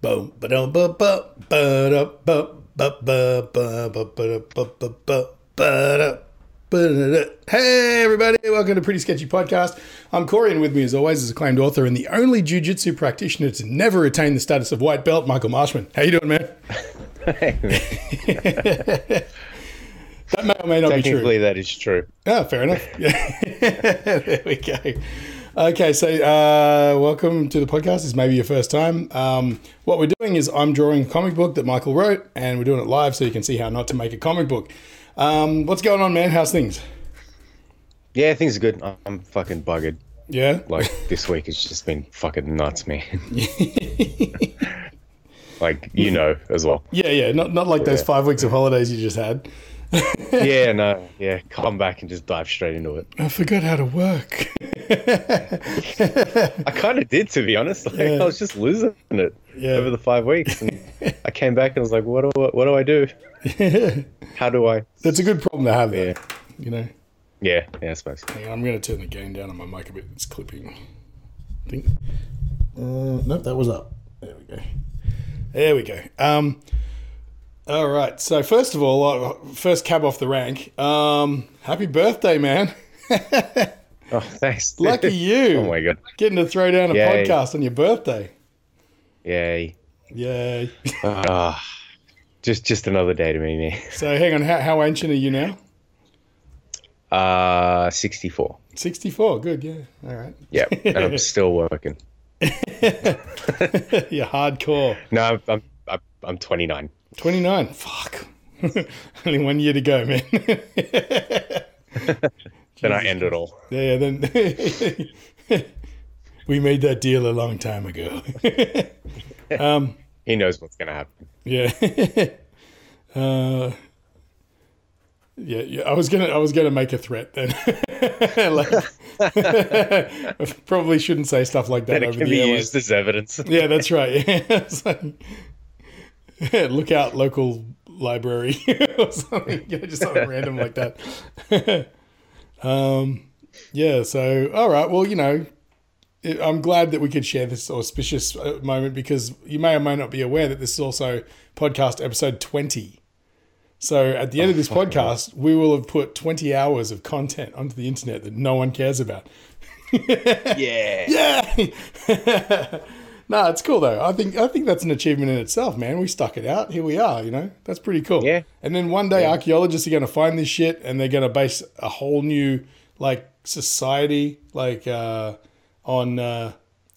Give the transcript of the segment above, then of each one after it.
Boom, ba ba ba ba ba ba ba ba ba ba ba ba ba ba ba Hey everybody, welcome to Pretty Sketchy Podcast. I'm Corey, and with me as always is acclaimed author and the only jiu-jitsu practitioner to never attain the status of white belt, Michael Marshman. How you doing, man? that may or may not be true. Technically, that is true. Oh, fair enough. Yeah. there we go. Okay, so uh, welcome to the podcast. This may be your first time. Um, what we're doing is I'm drawing a comic book that Michael wrote, and we're doing it live so you can see how not to make a comic book. Um, what's going on, man? How's things? Yeah, things are good. I'm fucking buggered. Yeah. Like this week has just been fucking nuts, man. like you know as well. Yeah, yeah. Not not like those five weeks of holidays you just had. Yeah, no, yeah. Come back and just dive straight into it. I forgot how to work. I kind of did, to be honest. Like Yeah. I was just losing it Yeah. over the five weeks, and I came back and was like, "What do I, what do I do? How do I?" That's a good problem to have, though. Yeah, You know. yeah, yeah. I suppose. Hang on, I'm going to turn the gain down on my mic a bit. It's clipping. I think. Uh, nope, that was up. There we go. There we go. Um, all right. So first of all, uh, first cab off the rank. Um, happy birthday, man! Oh, thanks. Lucky you. oh my god. Getting to throw down a Yay. podcast on your birthday. Yay. Yay! Ah, just just another day to me, man. so hang on, how, how ancient are you now? Uh, sixty-four. Sixty-four. Good. Yeah. All right. Yeah, and I'm still working. You're hardcore. No, I'm I'm, I'm, I'm 29. 29. Fuck. Only one year to go, man. Then I end it all. Yeah, then we made that deal a long time ago. um, He knows what's gonna happen. yeah. uh, yeah, yeah. I was gonna, I was gonna make a threat then. like, I probably shouldn't say stuff like that Then it over can the be used as evidence. Yeah, that's right. Yeah. Like, look out, local library or something. You know, just something random like that. um, yeah. So, all right. Well, you know, I'm glad that we could share this auspicious uh, moment because you may or may not be aware that this is also podcast episode 20. So at the end of this podcast, we will have put 20 hours of content onto the internet that no one cares about. Yeah. Yeah. No, it's cool though. I think I think that's an achievement in itself, man. We stuck it out. Here we are. You know, that's pretty cool. Yeah. And then one day, archaeologists are going to find this shit, and they're going to base a whole new like society, like uh, on uh,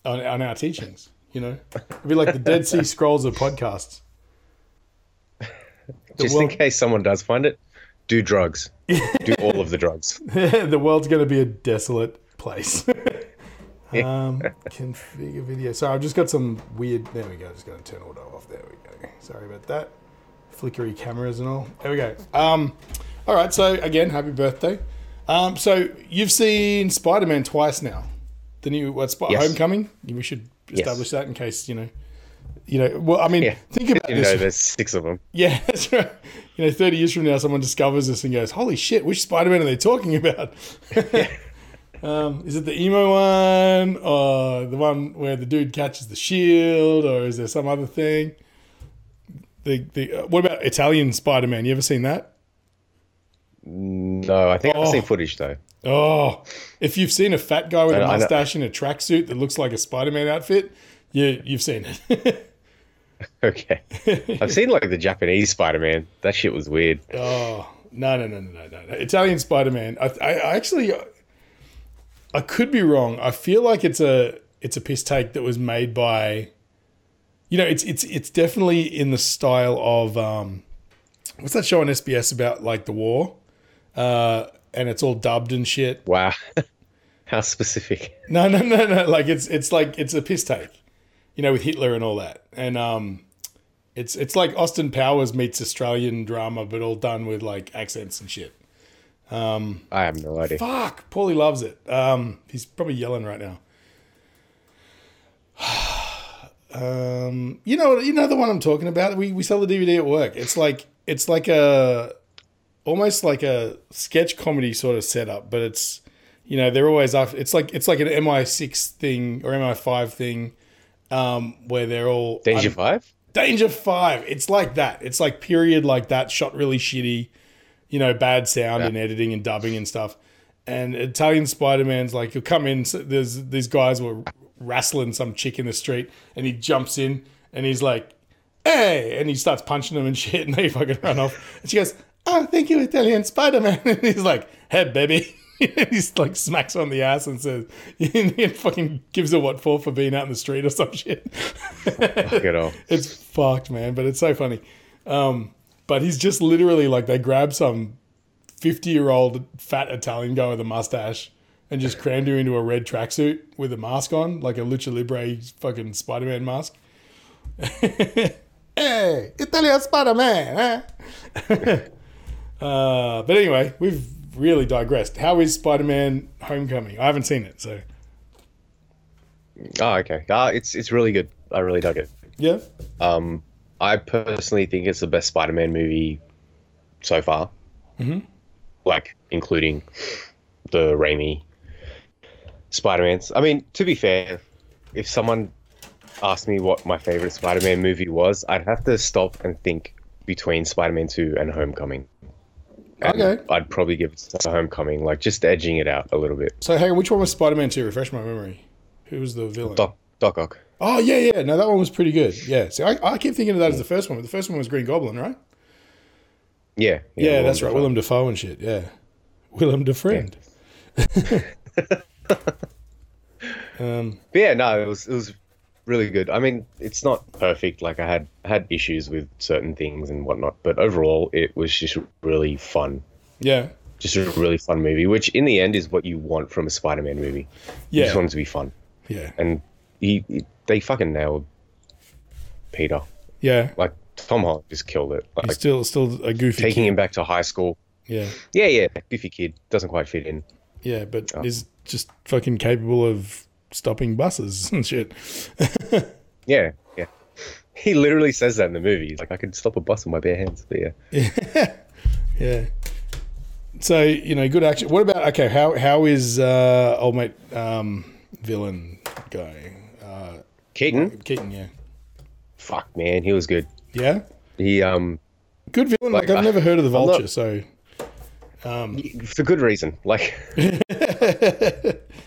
on on our teachings. You know, it'd be like the Dead Sea Scrolls of podcasts. The Just world- in case someone does find it, do drugs. do all of the drugs. the world's going to be a desolate place. um, configure video. So I've just got some weird. There we go. Just going to turn auto off. There we go. Sorry about that. Flickery cameras and all. There we go. Um, all right. So again, happy birthday. Um, so you've seen Spider Man twice now. The new what? Sp- Yes. Homecoming. We should establish that in case you know. You know. Well, I mean, Yeah. think about You this. know, there's six of them. Yeah, that's right. You know, 30 years from now, someone discovers this and goes, Holy shit, which Spider Man are they talking about? um, is it the emo one or the one where the dude catches the shield or is there some other thing? The, the, uh, what about Italian Spider Man? You ever seen that? No, I think Oh. I've seen footage though. Oh, if you've seen a fat guy with a I know- I know. mustache in a tracksuit that looks like a Spider Man outfit, yeah, you've seen it. Okay. I've seen like the Japanese Spider-Man. That shit was weird. Oh no no no no no no! no. Italian Spider Man. I, I I actually I could be wrong. I feel like it's a it's a piss take that was made by. You know, it's it's it's definitely in the style of um, what's that show on SBS about like the war, uh, and it's all dubbed and shit. Wow. How specific. No no no no! Like it's it's like it's a piss take, you know, with Hitler and all that, and um, it's it's like Austin Powers meets Australian drama, but all done with like accents and shit. I have no idea. Fuck, Paulie loves it. Um, he's probably yelling right now. um, you know, you know the one I'm talking about. We we sell the DVD at work. It's like it's like a almost like a sketch comedy sort of setup, but it's you know they're always off. It's like it's like an MI6 thing or MI5 thing, um, where they're all Danger un- Five. Danger Five. It's like that. It's like period like that, shot really shitty. You know, bad sound Yeah. and editing and dubbing and stuff. And Italian Spider Man's like he'll come in. There's these guys were wrestling some chick in the street, and he jumps in and he's like, "Hey!" and he starts punching them and shit, and they fucking run off. And she goes, "Oh, thank you, Italian Spider Man." And he's like, "Hey, baby." and he's like smacks her on the ass and says, and fucking gives her what for for being out in the street or some shit. Fuck it all. It's fucked, man, but it's so funny. Um, but he's just literally like they grab some fifty-year-old fat Italian guy with a mustache and just crammed him into a red tracksuit with a mask on, like a lucha libre fucking Spider-Man mask. hey, Italian Spider-Man. Huh? uh, but anyway, we've really digressed. How is Spider-Man Homecoming? I haven't seen it, so Oh, okay. Ah, it's it's really good. I really dug it. yeah. Um, I personally think it's the best Spider-Man movie so far. Mm-hmm. Like, including the Raimi Spider-Mans. I mean, to be fair, if someone asked me what my favorite Spider-Man movie was, I'd have to stop and think between Spider-Man 2 and Homecoming. And Okay. I'd probably give it to Homecoming, like just edging it out a little bit. So, hang on, which one was Spider-Man 2? Refresh my memory. Who was the villain? Doc, Doc Ock. Oh yeah, yeah. No, that one was pretty good. Yeah. See, I, I keep thinking of that as the first one, but the first one was Green Goblin, right? Yeah. Yeah, Willem that's right. Dafoe. Willem Dafoe and shit. Yeah. Willem Defriend. um, But yeah, no, it was it was really good. I mean, it's not perfect. Like I had had issues with certain things and whatnot, but overall, it was just really fun. yeah. Just a really fun movie, which in the end is what you want from a Spider-Man movie. You just Yeah. want it to be fun, Yeah. and he, he- they fucking nailed Peter. Yeah. Like Tom Holland just killed it. Like He's still still a goofy taking kid. him back to high school. Yeah. Yeah, yeah, goofy kid doesn't quite fit in. Yeah, but Oh. is just fucking capable of stopping buses and shit. Yeah, yeah. He literally says that in the movie. He's like, I could stop a bus with my bare hands. But yeah. Yeah. So, you know, good action. What about okay, how how is uh old mate um villain guy? Uh Keaton, Keaton, yeah. fuck man, he was good. Yeah? He um Good villain. Like, Like, I've never heard of the vulture, not- so Um, for good reason. Like,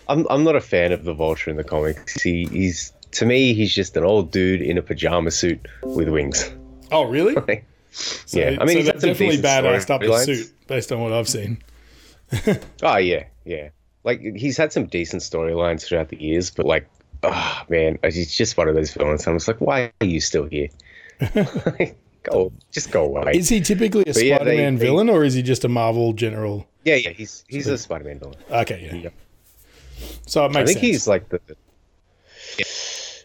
I'm I'm not a fan of the Vulture in the comics. He he's to me he's just an old dude in a pajama suit with wings. Oh really? So, yeah, I mean so he's definitely badassed up the suit based on what I've seen. Oh yeah, yeah. Like he's had some decent storylines throughout the years, but like, oh man, he's just one of those villains. I'm just like, why are you still here? go, just go away. Is he typically a But Spider-Man they- villain, or is he just a Marvel general? yeah, yeah. He's he's a Spider-Man villain. Okay, yeah. Yeah. So it I makes think sense. he's like the.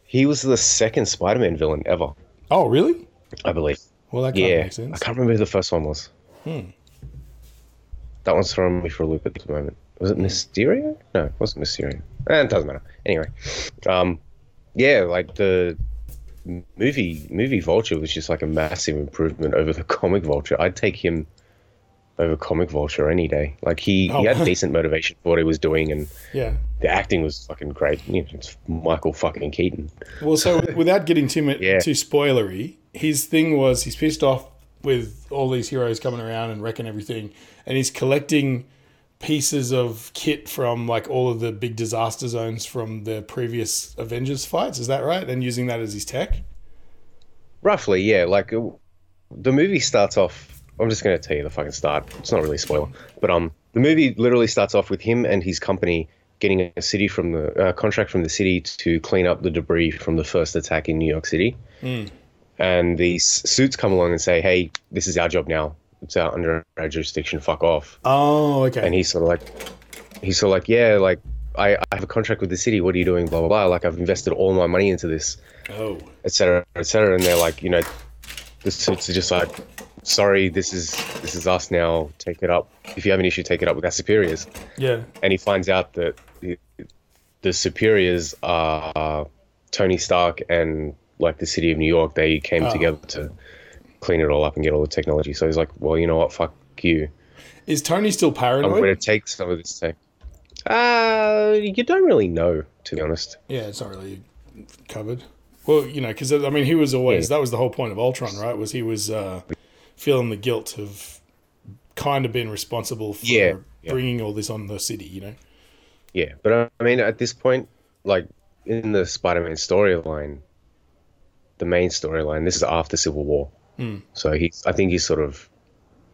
He was the second Spider-Man villain ever, Oh, really? I believe. Well, that kind of Yeah, makes sense. I can't remember who the first one was. Hmm. That one's throwing me for a loop at the moment. Was it Mysterio? No, it wasn't Mysterio. Eh, it doesn't matter. Anyway, um, yeah, like the movie movie Vulture was just like a massive improvement over the comic Vulture. I'd take him over comic Vulture any day. Like he, Oh. he had decent motivation for what he was doing, and Yeah. the acting was fucking great. You know, it's Michael fucking Keaton. Well, so without getting too much Yeah. too spoilery, his thing was he's pissed off with all these heroes coming around and wrecking everything, and he's collecting pieces of kit from like all of the big disaster zones from the previous Avengers fights. Is that right? And using that as his tech. Roughly, yeah. Like uh, the movie starts off. I'm just going to tell you the fucking start. It's not really a spoiler, but um, the movie literally starts off with him and his company getting a city from the uh, contract from the city to clean up the debris from the first attack in New York City. And these suits come along and say, "Hey, this is our job now. It's out under our jurisdiction. Fuck off." Oh, okay. And he's sort of like, he's sort of like, "Yeah, like I, I have a contract with the city. What are you doing? Blah blah blah. Like I've invested all my money into this." oh, etc. cetera, et cetera. And they're like, you know, the suits are just like, sorry, this is this is us now. Take it up. If you have an issue, take it up with our superiors. yeah. And he finds out that the, the superiors are Tony Stark and like the city of New York. They came Oh. together to clean it all up and get all the technology. So he's like, well, you know what? Fuck you. Is Tony still paranoid? I'm going to take some of this tech. Uh, you don't really know, to be honest. Yeah, it's not really covered. Well, you know, because I mean, he was always that was the whole point of Ultron, right? Was he was uh, feeling the guilt of kind of being responsible for Yeah, yeah. bringing all this on the city, you know? Yeah, but uh, I mean, at this point, like in the Spider-Man storyline, the main storyline, this is after Civil War, so he's. I think he's sort of,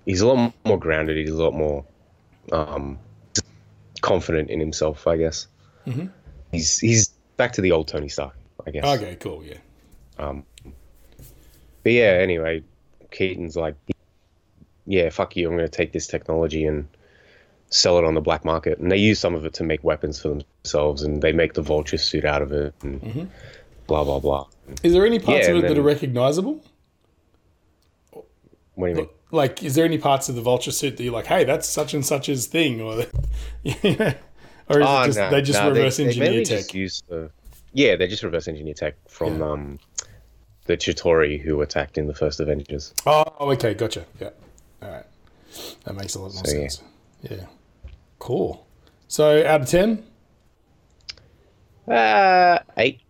he's a lot more grounded. He's a lot more, um, confident in himself. I guess. Mhm. He's he's back to the old Tony Stark. I guess. Okay, cool, yeah. Um, but yeah, anyway, Keaton's like, yeah, fuck you. I'm going to take this technology and sell it on the black market. And they use some of it to make weapons for themselves, and they make the vulture suit out of it, and blah blah blah. Is there any parts Yeah, of it that are recognizable? What do you mean? Like, is there any parts of the vulture suit that you're like, hey, that's such and such's thing, or, yeah, or is Oh, it just no, they just no, reverse they engineer mainly tech? Just use the, yeah, they just reverse engineer tech from Yeah. um, the Chitauri who attacked in the first Avengers. Oh, okay, gotcha. Yeah, all right, that makes a lot more So, yeah. sense. Yeah, cool. So, out of ten, Uh, eight.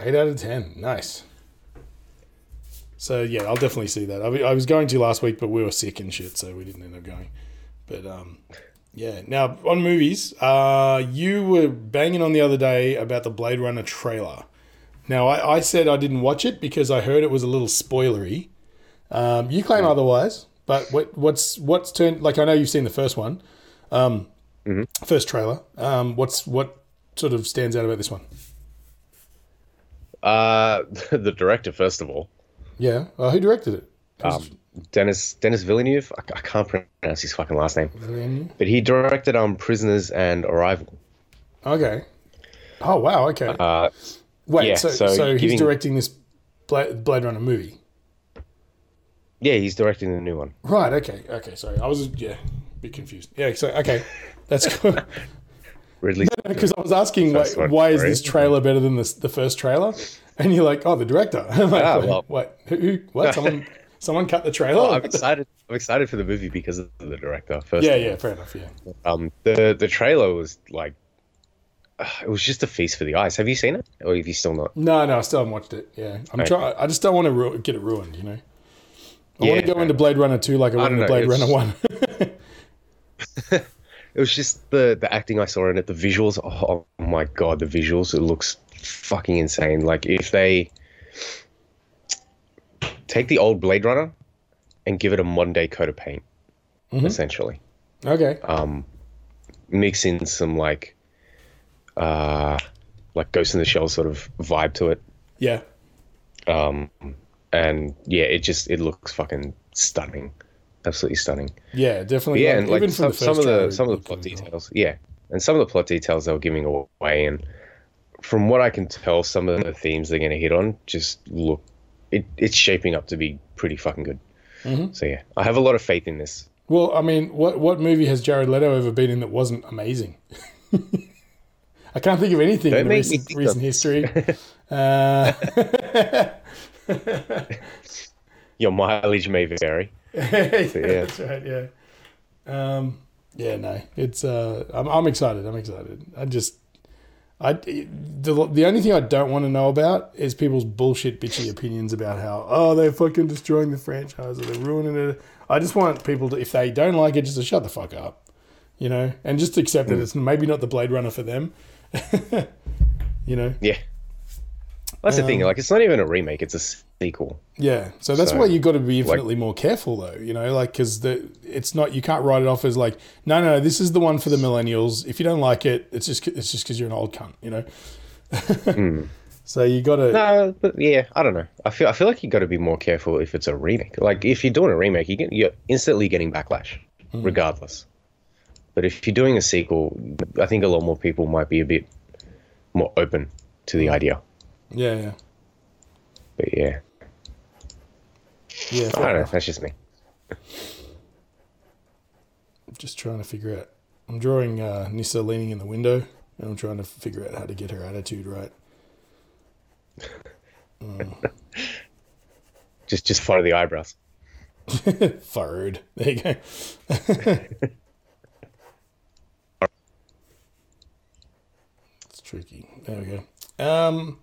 eight out of ten, nice. So yeah, I'll definitely see that. I, I was going to last week, but we were sick and shit, so we didn't end up going. But um, yeah. Now on movies, uh, you were banging on the other day about the Blade Runner trailer. Now I, I said I didn't watch it because I heard it was a little spoilery. Um, you claim otherwise, but what what's what's turned like I know you've seen the first one, um, first trailer. Um, what's what sort of stands out about this one? Uh, the director first of all. Yeah, uh, who directed it? Um, Denis Denis Villeneuve. I, I can't pronounce his fucking last name, Villeneuve? but he directed um Prisoners and Arrival. Okay. Oh wow. Okay. Uh, Wait. yeah, so so so, he's giving- directing this Blade, Blade Runner movie. yeah, he's directing the new one. Right. Okay. Okay. Sorry. I was yeah a bit confused. Yeah. So okay, that's cool. Ridley. Because I was asking why, why is this trailer better than the the first trailer, and you're like, oh, the director. I'm like, Ah, well. what? Who? What? Someone? someone cut the trailer? Oh, I'm excited. I'm excited for the movie because of the director. First, yeah. Yeah. Fair enough. Yeah. Um, the the trailer was like, uh, it was just a feast for the eyes. Have you seen it, or have you still not? No. No. I still haven't watched it. Yeah. I'm trying. I just don't want to ru- get it ruined. You know. I Yeah, want to go into Blade Runner two like I went into Blade it's- Runner one. It was just the the acting I saw in it, the visuals. Oh, my god, the visuals! It looks fucking insane. Like if they take the old Blade Runner and give it a modern day coat of paint, Mhm. essentially. okay. Um, mix in some like, uh, like Ghost in the Shell sort of vibe to it. Yeah. Um, and yeah, it just it looks fucking stunning, absolutely stunning. Yeah, definitely. yeah, like, and like even some, from the some of the some of the plot details, yeah, and some of the plot details they were giving away, and from what I can tell, some of the themes they're going to hit on just look it, it's shaping up to be pretty fucking good. Mhm. So yeah, I have a lot of faith in this. Well, I mean, what what movie has Jared Leto ever been in that wasn't amazing? I can't think of anything Don't in recent, recent history. Uh, Your mileage may vary. That's right. Yeah. Um, yeah. No, it's. Uh, I'm, I'm excited. I'm excited. I just. I the, the only thing I don't want to know about is people's bullshit bitchy opinions about how oh they're fucking destroying the franchise or they're ruining it. I just want people to if they don't like it just to shut the fuck up, you know, and just accept that it's maybe not the Blade Runner for them. you know, Yeah, that's the thing. Um, Like, it's not even a remake; it's a sequel. Yeah, so that's So, why you've got to be infinitely more careful, though. You know, like because the it's not you can't write it off as like no, no, no, this is the one for the millennials. If you don't like it, it's just it's just because you're an old cunt, you know. So you got to No, but yeah, I don't know. I feel I feel like you got to be more careful if it's a remake. Like, if you're doing a remake, you get, you're instantly getting backlash, Hmm. regardless. But if you're doing a sequel, I think a lot more people might be a bit more open to Hmm. the idea. Yeah, yeah, But yeah, yeah. I don't know. That's just me. Just trying to figure out. I'm drawing uh, Nissa leaning in the window, and I'm trying to figure out how to get her attitude right. Just just follow the eyebrows. Furrowed. There you go. it's tricky. There we go. Um.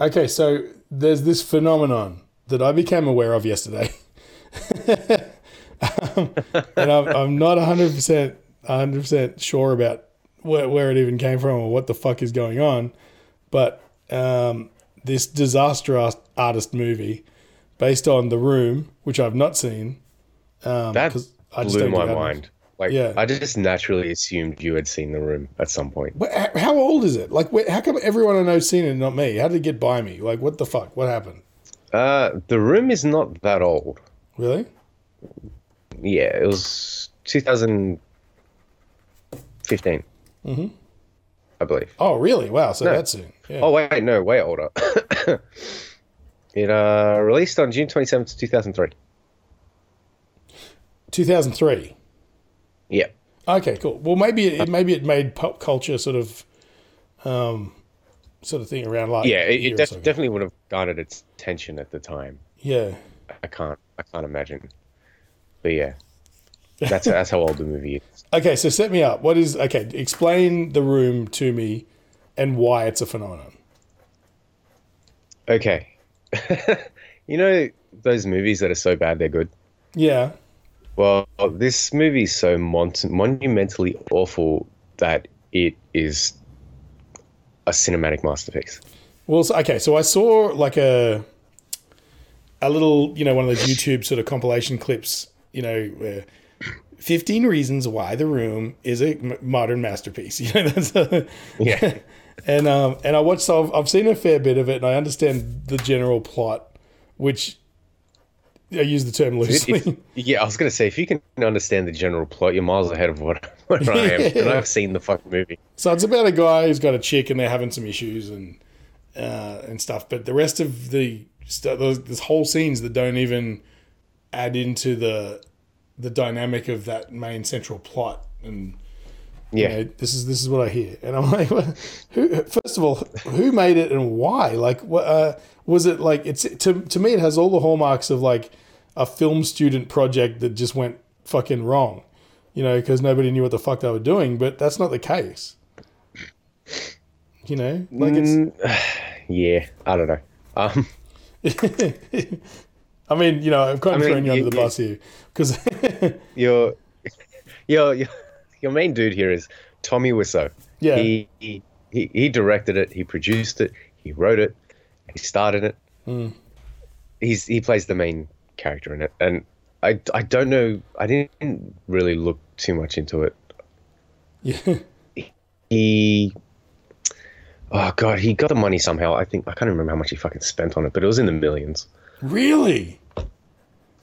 Okay, so there's this phenomenon that I became aware of yesterday. um, and I'm, I'm not 100% 100% sure about where, where it even came from or what the fuck is going on. But um, this disaster artist movie based on The Room, which I've not seen. Um, That 'cause I just blew my mind. Like, Yeah. I just naturally assumed you had seen the room at some point. H- How old is it? Like, how come everyone I know's seen it, and not me? How did it get by me? Like, what the fuck? What happened? Uh, the room is not that old. Really? Yeah, it was 2015. Mhm. I believe. Oh, really? Wow. So No. that's soon. Yeah. Oh wait, no, way older. it uh released on June 27th, 2003. 2003. Yeah. Okay, cool. Well, maybe it maybe it made pop culture sort of, um, sort of thing around like Yeah, it, it def- so definitely would have garnered its attention at the time. Yeah. I can't I can't imagine. But yeah. That's that's how old the movie is. Okay, so set me up. What is okay? Explain the room to me, and why it's a phenomenon. Okay. you know those movies that are so bad they're good? Yeah. Well, this movie is so mon- monumentally awful that it is a cinematic masterpiece. Well, so, okay. So I saw like a a little, you know, one of those YouTube sort of compilation clips. You know, where fifteen reasons why the room is a m- modern masterpiece. You know, that's a, Yeah. and um and I watched. So I've, I've seen a fair bit of it, and I understand the general plot, which I use the term If- loosely. yeah, I was gonna say if you can understand the general plot, you're miles ahead of what, what I am, and I've seen the fucking movie. So it's about a guy who's got a chick and they're having some issues and uh, and stuff. But the rest of the those this whole scenes that don't even add into the the dynamic of that main central plot. And you Yeah, know, this is this is what I hear, and I'm like, what- who? First of all, who made it and why? Like, what uh, was it like? It's to to me, it has all the hallmarks of like a film student project that just went fucking wrong. You know, because nobody knew what the fuck they were doing, but that's not the case. You know, like Mm, yeah. I don't know. Um. I mean, you know, I'm kind of I mean, throwing you under the you- bus here because you're your your your main dude here is Tommy Wiseau. yeah, He, he he directed it. He produced it. He wrote it. He started it. Hmm. He's he plays the main character in it, and I I don't know. I didn't really look too much into it. yeah, He oh god, he got the money somehow. I think I can't remember how much he fucking spent on it, but it was in the millions. really.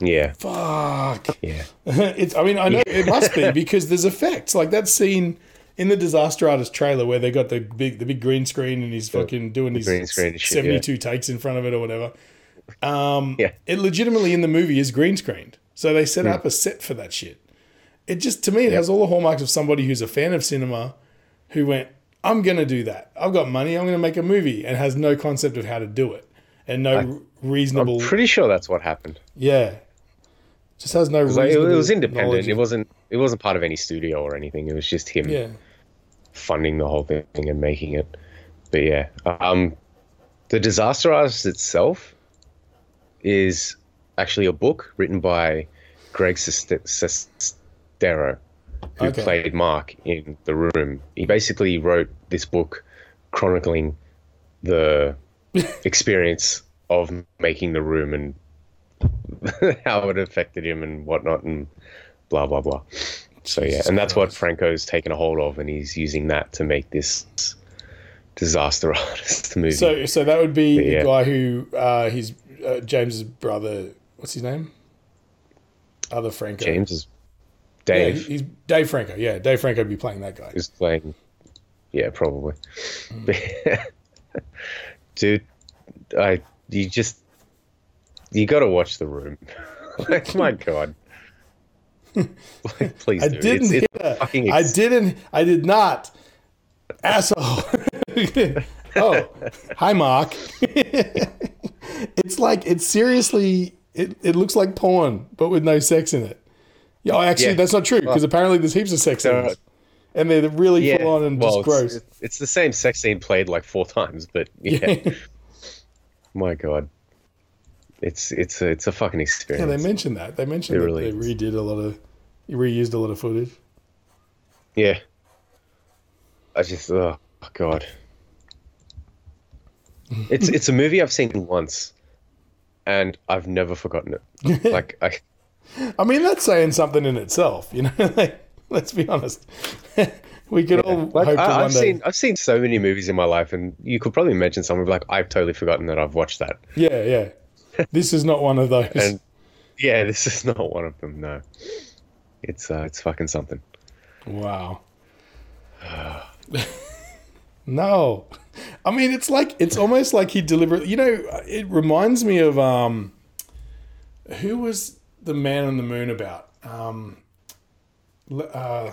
Yeah, Fuck. yeah, it's. I mean, I know it must be because there's effects like that scene in the Disaster Artist trailer where they got the big the big green screen and he's fucking doing these green screen and shit, seventy two takes in front of it or whatever. Um, Yeah. it legitimately in the movie is green screened, so they set up a set for that shit. It just to me it has all the hallmarks of somebody who's a fan of cinema, who went, "I'm gonna do that. I've got money. I'm gonna make a movie," and has no concept of how to do it and no reasonable. I'm pretty sure that's what happened. yeah, just has no. Like, it, it was independent. It wasn't. It wasn't part of any studio or anything. It was just him Yeah. funding the whole thing and making it. But yeah, um, the Disaster Artist itself is actually a book written by Greg Sestero, who Okay. played Mark in The Room. He basically wrote this book chronicling the experience of making The Room and how it affected him and whatnot and blah blah blah. So yeah, Jesus and that's what Franco's taken a hold of, and he's using that to make this disaster artist movie. So, so that would be But the guy who uh, he's uh, James's brother. What's his name? Other Franco. James is Yeah, Dave he- he's Dave Franco. Yeah, Dave Franco would be playing that guy. He's playing. Yeah, probably. Hmm. Dude, I you just you got to watch The Room. like my god. like, please I do. didn't It's, it's fucking I didn't. I did not. Asshole. oh, hi, Mark. it's like it's seriously. It, it looks like porn, but with no sex in it. Yeah, oh, actually, Yeah. that's not true because apparently there's heaps of sex are- scenes, and they're really yeah, full on and well, just gross. It's, it's the same sex scene played like four times, but yeah. my god, it's it's a, it's a fucking experience. Yeah, they mentioned that. They mentioned It that really they redid a lot of, reused a lot of footage. Yeah. I just oh god. It's it's a movie I've seen once and I've never forgotten it. Like I I mean, that's saying something in itself, you know. like, let's be honest. we could all like hope to I, one I've day. seen I've seen so many movies in my life and you could probably mention something like I've totally forgotten that I've watched that. Yeah, yeah. This is not one of those. And yeah, this is not one of them, no. It's uh it's fucking something. Wow. no. I mean, it's like it's almost like he deliberately. You know, it reminds me of um, who was the man on the moon about? Um, uh,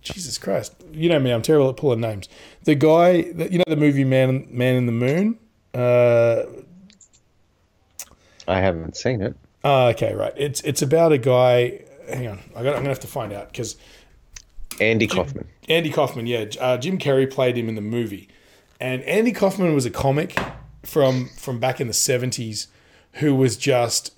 Jesus Christ! You know me, I'm terrible at pulling names. The guy that you know the movie Man Man in the Moon. Uh, I haven't seen it. oh, okay, right. It's it's about a guy. Hang on, I got. I'm gonna have to find out because Andy Kaufman. Andy Kaufman, yeah. Uh, Jim Carrey played him in the movie, and Andy Kaufman was a comic from from back in the seventies, who was just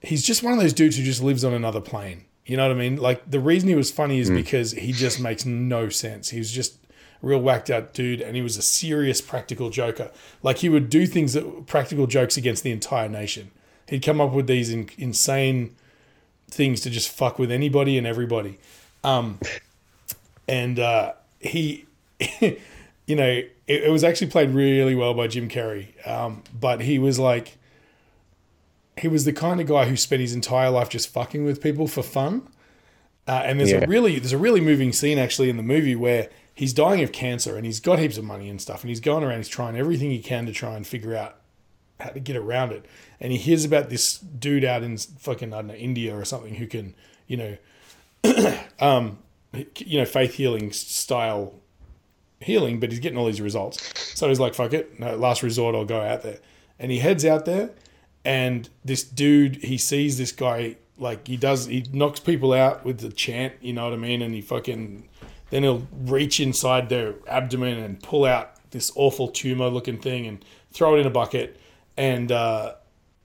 he's just one of those dudes who just lives on another plane. You know what I mean? Like the reason he was funny is because he just makes no sense. He was just real whacked out dude, and he was a serious practical joker. Like he would do things that practical jokes against the entire nation. He'd come up with these in, insane things to just fuck with anybody and everybody. Um, and uh, he, you know, it, it was actually played really well by Jim Carrey. Um, but he was like, he was the kind of guy who spent his entire life just fucking with people for fun. Uh, and there's Yeah. a really there's a really moving scene actually in the movie where he's dying of cancer and he's got heaps of money and stuff and he's going around he's trying everything he can to try and figure out how to get around it. And he hears about this dude out in fucking I don't know India or something who can you know um you know faith healing style healing, but he's getting all these results. So he's like, fuck it, no, last resort, I'll go out there. And he heads out there, and this dude, he sees this guy, like he does, he knocks people out with the chant, you know what I mean? And he fucking, then he'll reach inside their abdomen and pull out this awful tumor looking thing and throw it in a bucket. And, uh,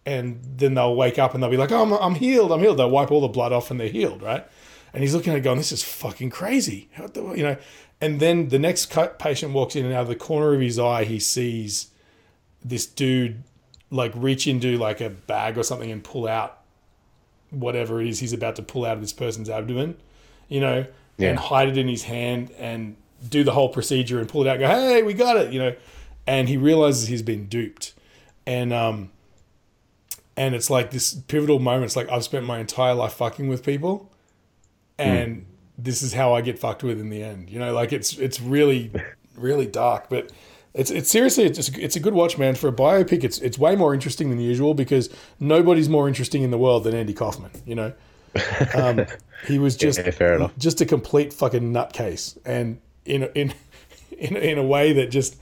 and then they'll wake up and they'll be like, oh, I'm, I'm healed, I'm healed. They'll wipe all the blood off and they're healed, right? And he's looking at it going, this is fucking crazy. The, you know, and then the next patient walks in and out of the corner of his eye, he sees this dude like reach into like a bag or something and pull out whatever it is he's about to pull out of this person's abdomen, you know, Yeah. and hide it in his hand and do the whole procedure and pull it out, and go, hey, we got it, you know. And he realizes he's been duped. And um and it's like this pivotal moment. It's like I've spent my entire life fucking with people and this is how I get fucked with in the end. You know, like it's it's really really dark, but it's it's seriously it's just, it's a good watch, man. For a biopic, it's it's way more interesting than usual because nobody's more interesting in the world than Andy Kaufman. You know, um, he was just Yeah, fair enough. just a complete fucking nutcase, and in in in in a way that just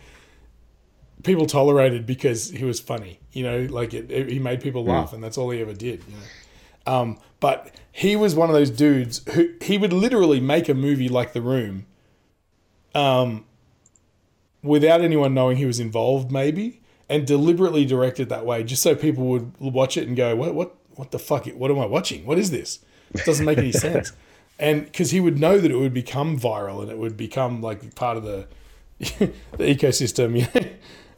people tolerated because he was funny. You know, like it, it- he made people laugh, and that's all he ever did. You know, um, but he was one of those dudes who he would literally make a movie like The Room, um, without anyone knowing he was involved, maybe, and deliberately directed that way, just so people would watch it and go, "What? What? What the fuck? What am I watching? What is this? It doesn't make any sense." And because he would know that it would become viral and it would become like part of the the ecosystem, you know.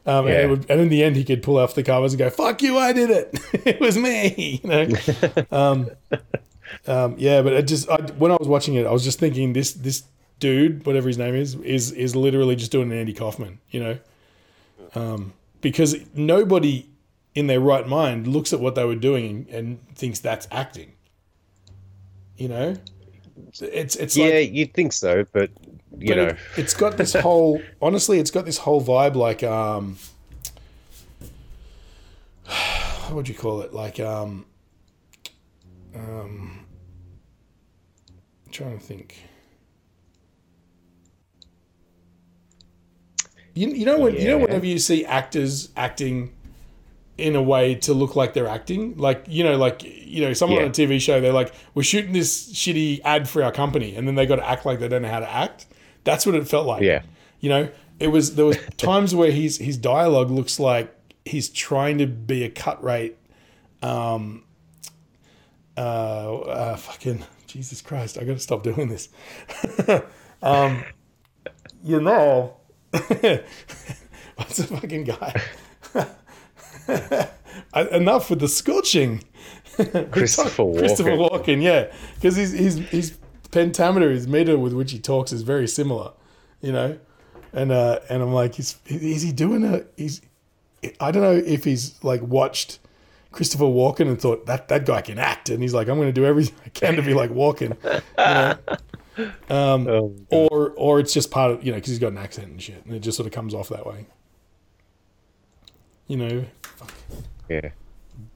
Um, and, Yeah. it would, and in the end, he could pull off the covers and go, "Fuck you, I did it. it was me." You know. um, um, yeah, but it just I, when I was watching it, I was just thinking this this dude, whatever his name is, is is literally just doing an Andy Kaufman. You know, um, because nobody in their right mind looks at what they were doing and thinks that's acting. You know, it's it's like yeah, you'd think so, but you but know, it, it's got this whole honestly it's got this whole vibe like um what would you call it? Like um um I'm trying to think. You, you know when you know whenever you see actors acting in a way to look like they're acting. Like you know like you know someone Yeah. on a tv show they're like we're shooting this shitty ad for our company and then they got to act like they don't know how to act. That's what it felt like. Yeah, you know it was there was times where his his dialogue looks like he's trying to be a cut rate um uh, uh fucking jesus christ i gotta stop doing this. Um you know what's a fucking guy enough with the scorching Christopher Walken. Christopher Walken, yeah, because his his his pentameter, his meter with which he talks is very similar, you know, and uh, and I'm like, is is he doing a? He's, I don't know if he's like watched Christopher Walken and thought that that guy can act, and he's like, I'm going to do everything I can to be like Walken, you know? um, Oh, or or it's just part of you know because he's got an accent and shit, and it just sort of comes off that way, you know. Yeah.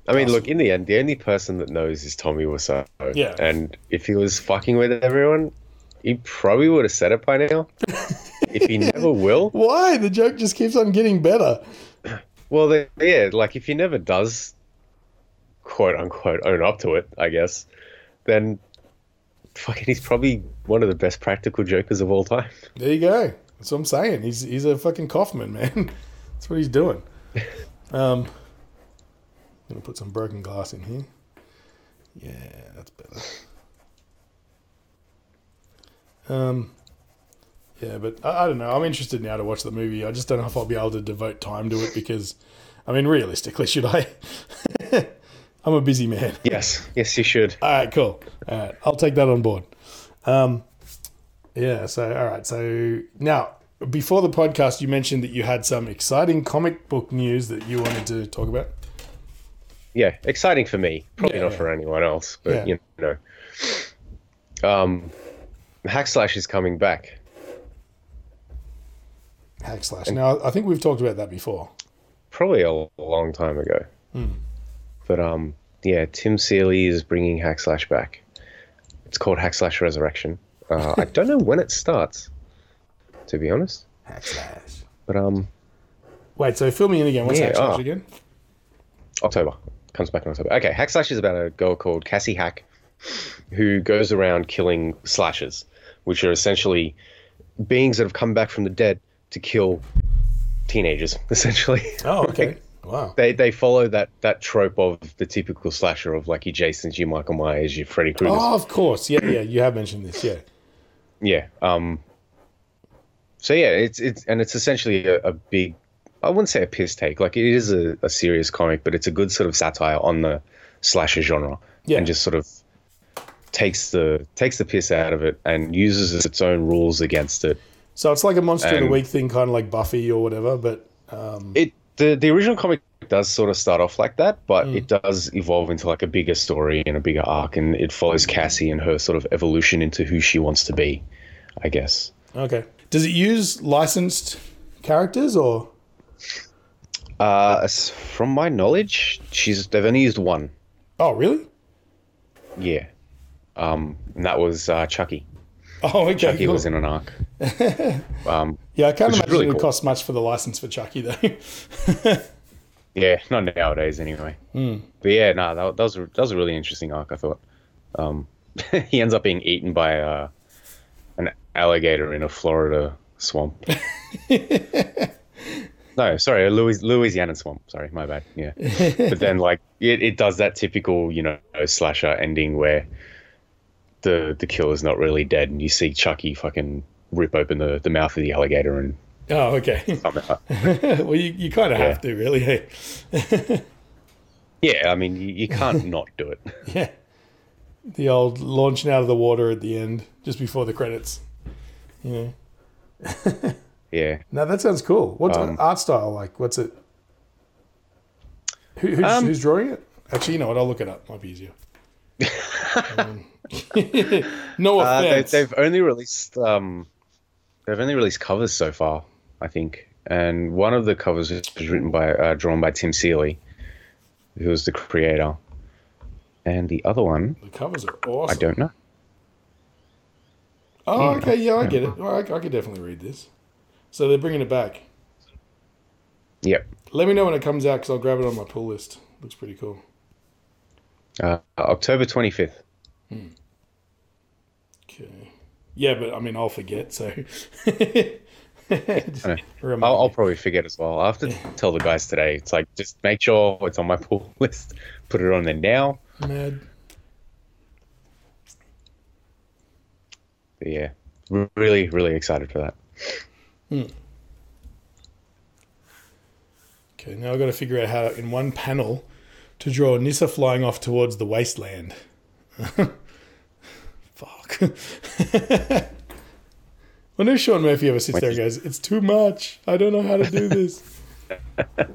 I mean, look, in the end, the only person that knows is Tommy Wiseau. Yeah. And if he was fucking with everyone, he probably would have said it by now. if he never will, Why the joke just keeps on getting better? well, then, yeah, like if he never does, quote unquote, own up to it, I guess, then fucking he's probably one of the best practical jokers of all time. There you go. That's what I'm saying. He's he's a fucking Kaufman, man. That's what he's doing. Um, I'm gonna put some broken glass in here. Yeah, that's better. Um, yeah, but I, I don't know. I'm interested now to watch the movie. I just don't know if I'll be able to devote time to it because, I mean, realistically, should I? I'm a busy man. Yes, yes, you should. All right, cool. All right, I'll take that on board. Um, yeah. So, all right. So now, before the podcast, you mentioned that you had some exciting comic book news that you wanted to talk about. yeah, exciting for me. Probably Yeah, not yeah. for anyone else, but Yeah. you know. Um, Hack Slash is coming back. Hack slash. Now, I think we've talked about that before. Probably a long time ago. Hmm. But um, yeah, Tim Seeley is bringing Hack Slash back. It's called Hack Slash Resurrection. Uh, I don't know when it starts, to be honest. Hack slash. But um, Wait. So fill me in again. What's Yeah, hack slash ah. again? October comes back in October. Okay, Hack Slash is about a girl called Cassie Hack, who goes around killing slashers, which are essentially beings that have come back from the dead to kill teenagers. Essentially, Oh, okay. Wow. they they follow that that trope of the typical slasher of like your Jasons, your Michael Myers, your Freddy Krueger. Oh, of course. Yeah, yeah. You have mentioned this. Yeah. Yeah. Um. So yeah, it's it's and it's essentially a, a big. I wouldn't say a piss take. Like it is a, a serious comic, but it's a good sort of satire on the slasher genre, Yeah. and just sort of takes the takes the piss out of it and uses its own rules against it. So it's like a monster of the week thing, kind of like Buffy or whatever. But um, It the the original comic does sort of start off like that, but it does evolve into like a bigger story and a bigger arc, and it follows Cassie and her sort of evolution into who she wants to be, I guess. okay. Does it use licensed characters or? Uh, from my knowledge, she's they've only used one. Oh, really? Yeah. Um, and that was uh, Chucky. Oh, okay. Chucky cool. was in an arc. um, Yeah, I can't imagine really it would cool. cost much for the license for Chucky though. yeah, not nowadays anyway. But yeah, no, that, that was that was a really interesting arc. I thought. Um, he ends up being eaten by uh, an alligator in a Florida swamp. no, sorry, a Louis, Louisiana swamp. Sorry, my bad. Yeah, but then like it, it does that typical you know slasher ending where the the killer's not really dead, and you see Chucky fucking rip open the, the mouth of the alligator and oh, okay. well, you, you kind of Yeah. have to, really. Hey. yeah, I mean you, you can't not do it. Yeah. The old launching out of the water at the end, just before the credits. Know. Yeah. Now that sounds cool. What's Um, art style like? What's it? Who, who's, Um, who's drawing it? Actually, you know what? I'll look it up. Might be easier. Um, no Uh, they, they've only released um, they've only released covers so far, I think, and one of the covers was written by uh, drawn by Tim Seeley, who was the creator, and the other one the covers are awesome. I don't know. Oh, okay. Yeah, I get it. Well, I, I could definitely read this. So they're bringing it back. Yep. Let me know when it comes out because I'll grab it on my pull list. Looks pretty cool. Uh, October twenty fifth. Okay. Yeah, but I mean, I'll forget. So I'll, I'll probably forget as well. I have to tell the guys today. It's like just make sure it's on my pull list. Put it on there now. Mad. But yeah, really, really excited for that. Hmm. Okay, now I've got to figure out how, in one panel, to draw Nissa flying off towards the wasteland. Fuck. I know Sean Murphy ever sits there and goes, It's too much. I don't know how to do this. I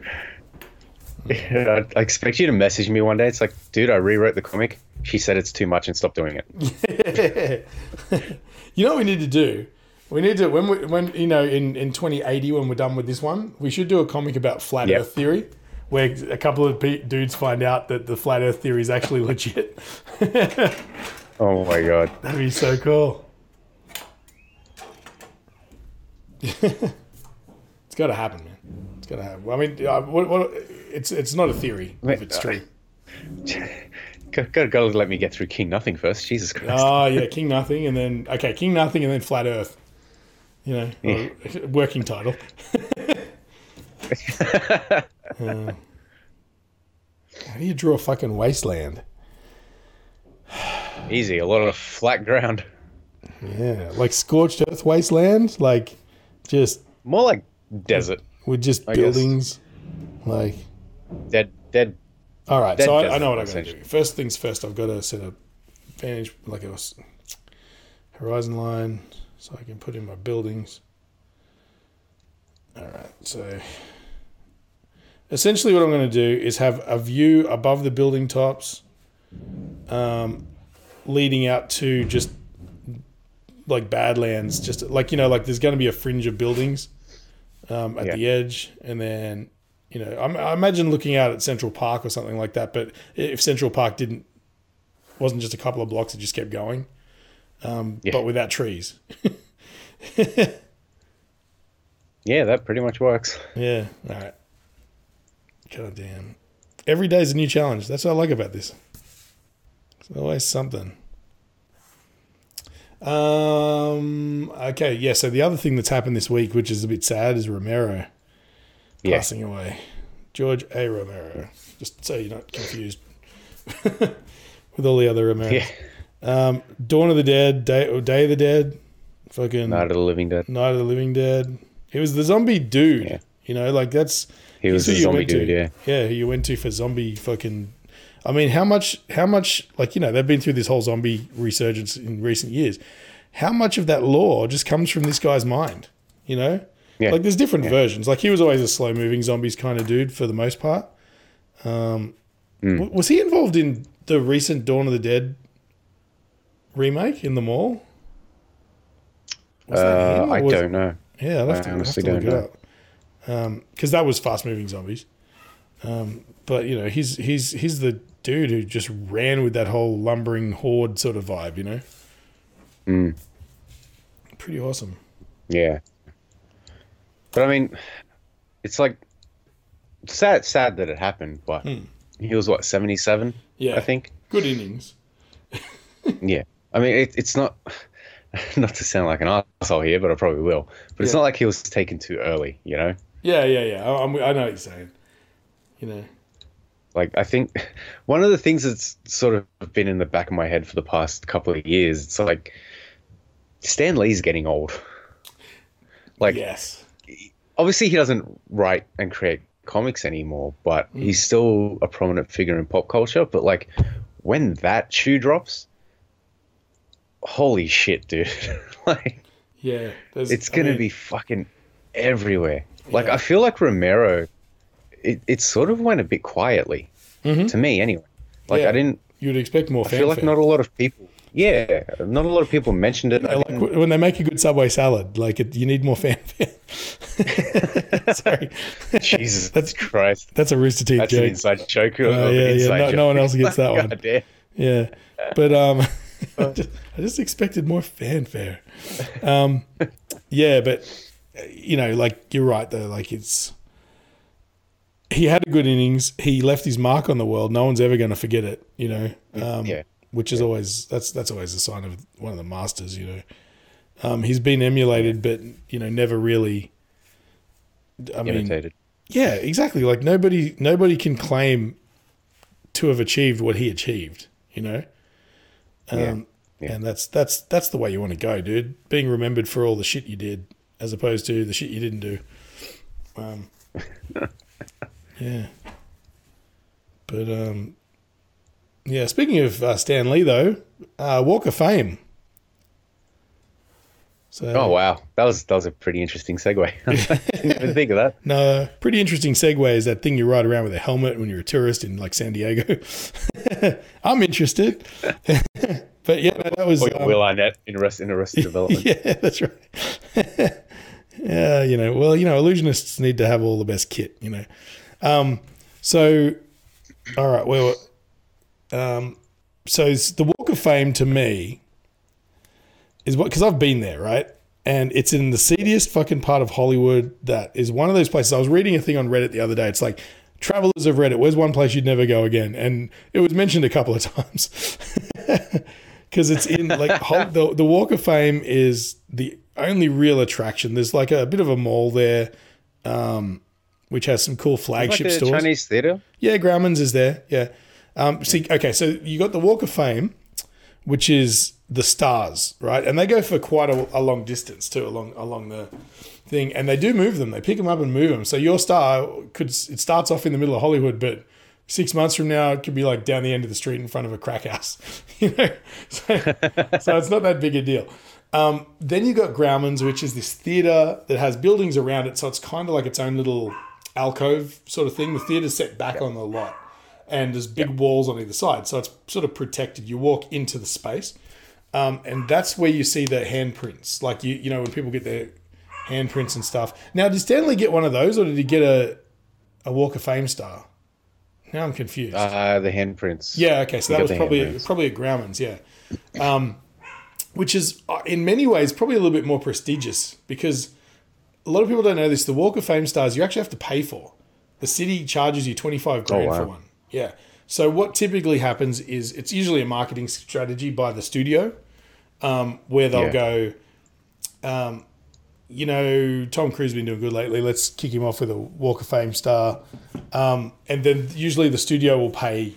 hmm. I expect you to message me one day. It's like, dude, I rewrote the comic. She said it's too much and stop doing it. you know what we need to do? We need to when we, when you know in in 2080 when we're done with this one, we should do a comic about flat Yep. Earth theory, where a couple of dudes find out that the flat Earth theory is actually legit. Oh my god. That'd be so cool. it's got to happen, man. It's got to happen. I mean, uh, what, what, it's it's not a theory if it's true. Gotta, gotta, let me get through King Nothing first. Jesus Christ. Oh yeah, King Nothing, and then okay, King Nothing, and then Flat Earth. You know, or- working title. Uh, how do you draw a fucking wasteland? Easy. A lot of flat ground. Yeah, like scorched earth wasteland, like just More like desert. with just I guess. buildings, like. Dead. Dead. All right, Dead so I, I know what I'm going to do. First things first, I've got to set a vantage, like a horizon line, so I can put in my buildings. All right, so essentially, what I'm going to do is have a view above the building tops, um, leading out to just like Badlands, just like you know, like there's going to be a fringe of buildings um, at Yeah. the edge, and then you know, I'm, I imagine looking out at Central Park or something like that. But if Central Park didn't wasn't just a couple of blocks, it just kept going, um, Yeah. but without trees. Yeah, that pretty much works. Yeah. All right. God damn. Every day is a new challenge. That's what I like about this. There's always something. Um. Okay. Yeah. So the other thing that's happened this week, which is a bit sad, is Romero Yeah. passing away. George A. Romero. Just so you're not confused with all the other Romeros. Yeah. Um, Dawn of the Dead, Day, or Day of the Dead, fucking Night of the Living Dead. Night of the Living Dead. He was the zombie dude. Yeah. You know, like that's He was he's a who you zombie went to. dude, yeah. Yeah, who you went to for zombie fucking I mean, how much how much like, you know, they've been through this whole zombie resurgence in recent years. How much of that lore just comes from this guy's mind? You know? Yeah. Like there's different versions. Like he was always a slow moving zombies kind of dude for the most part. Um Hmm. w- was he involved in the recent Dawn of the Dead remake in the mall? Was that Uh, I was- don't know. yeah, I'll have I to, I'll have honestly to look don't it up. Because that was fast moving zombies. Um, but you know, he's he's he's the dude who just ran with that whole lumbering horde sort of vibe. You know, Mm, pretty awesome. yeah. But I mean, it's like sad. Sad that it happened, but he was what seventy seven. Hmm. Yeah, I think. good innings. Yeah. I mean, it, it's not. Not to sound like an asshole here, but I probably will. But it's Yeah. not like he was taken too early, you know. Yeah, yeah, yeah. I, I'm, I know what you're saying. You know, Like I think one of the things that's sort of been in the back of my head for the past couple of years, it's like Stan Lee's getting old. Like yes, obviously he doesn't write and create comics anymore, but Mm. he's still a prominent figure in pop culture. But like when that shoe drops, holy shit, dude! like yeah. it's gonna mean, be fucking everywhere. Like Yeah. I feel like Romero, it, it sort of went a bit quietly Mhm. to me anyway. Like Yeah. I didn't. You'd expect more I feel like not a lot of people. Yeah, not a lot of people mentioned it. Like when they make a good Subway salad, like it, you need more fanfare. Sorry, Jesus That's- Christ, that's a Rooster Teeth that's an joke. inside joke. Oh, of yeah, yeah. No, no one else gets that one. Damn. Yeah, but um, I, just, I just expected more fanfare. Um, yeah, but uh, you know, like you're right though. Like it's he had a good innings. He left his mark on the world. No one's ever going to forget it. You know, um, Yeah. Which is always that's that's always a sign of one of the masters. You know, Um, he's been emulated, but you know, never really. I mean, yeah, exactly. Like nobody, nobody can claim to have achieved what he achieved. You know, um, Yeah, yeah. and that's that's that's the way you want to go, dude. Being remembered for all the shit you did, as opposed to the shit you didn't do. Um, yeah, but um, yeah. Speaking of uh, Stan Lee, though, uh, Walk of Fame. So, Oh wow, that was that was a pretty interesting segue. Didn't even think of that. No, pretty interesting Segway is that thing you ride around with a helmet when you're a tourist in like San Diego. I'm interested. but yeah, no, that was Or um, Will Arnett in Arrest in Arrested Development. yeah, that's right. yeah, you know, well, you know, illusionists need to have all the best kit, you know. Um, so, all right, well, um, so the Walk of Fame to me is what because I've been there, right? And it's in the seediest fucking part of Hollywood. That is one of those places. I was reading a thing on Reddit the other day. It's like travelers of Reddit. Where's one place you'd never go again? And it was mentioned a couple of times because it's in like the the Walk of Fame is the only real attraction. There's like a bit of a mall there, um, which has some cool Like flagship the stores. Chinese theater. Yeah, Grauman's is there. Yeah. Um, see, okay, so you got the Walk of Fame, which is the stars, right? And they go for quite a, a long distance too, along along the thing. And they do move them. They pick them up and move them. So your star could it starts off in the middle of Hollywood, but six months from now it could be like down the end of the street in front of a crack house. you know, so, so it's not that big a deal. Um, then you got Grauman's, which is this theater that has buildings around it, so it's kind of like its own little alcove sort of thing. The theater's set back on the lot, and there's big walls on either side, so it's sort of protected. You walk into the space, um, and that's where you see the handprints. Like you, you know, when people get their handprints and stuff. Now, did Stan Lee get one of those, or did he get a a Walk of Fame star? Now I'm confused. Uh, the handprints. Yeah, okay, so You that was probably handprints. probably a Grauman's, yeah. Um, which is uh, in many ways probably a little bit more prestigious because a lot of people don't know this. The Walk of Fame stars you actually have to pay for. The city charges you twenty five grand wow. for one. Yeah. So what typically happens is it's usually a marketing strategy by the studio, um, where they'll Yeah. go, um, you know, Tom Cruise has been doing good lately. Let's kick him off with a Walk of Fame star, um, and then usually the studio will pay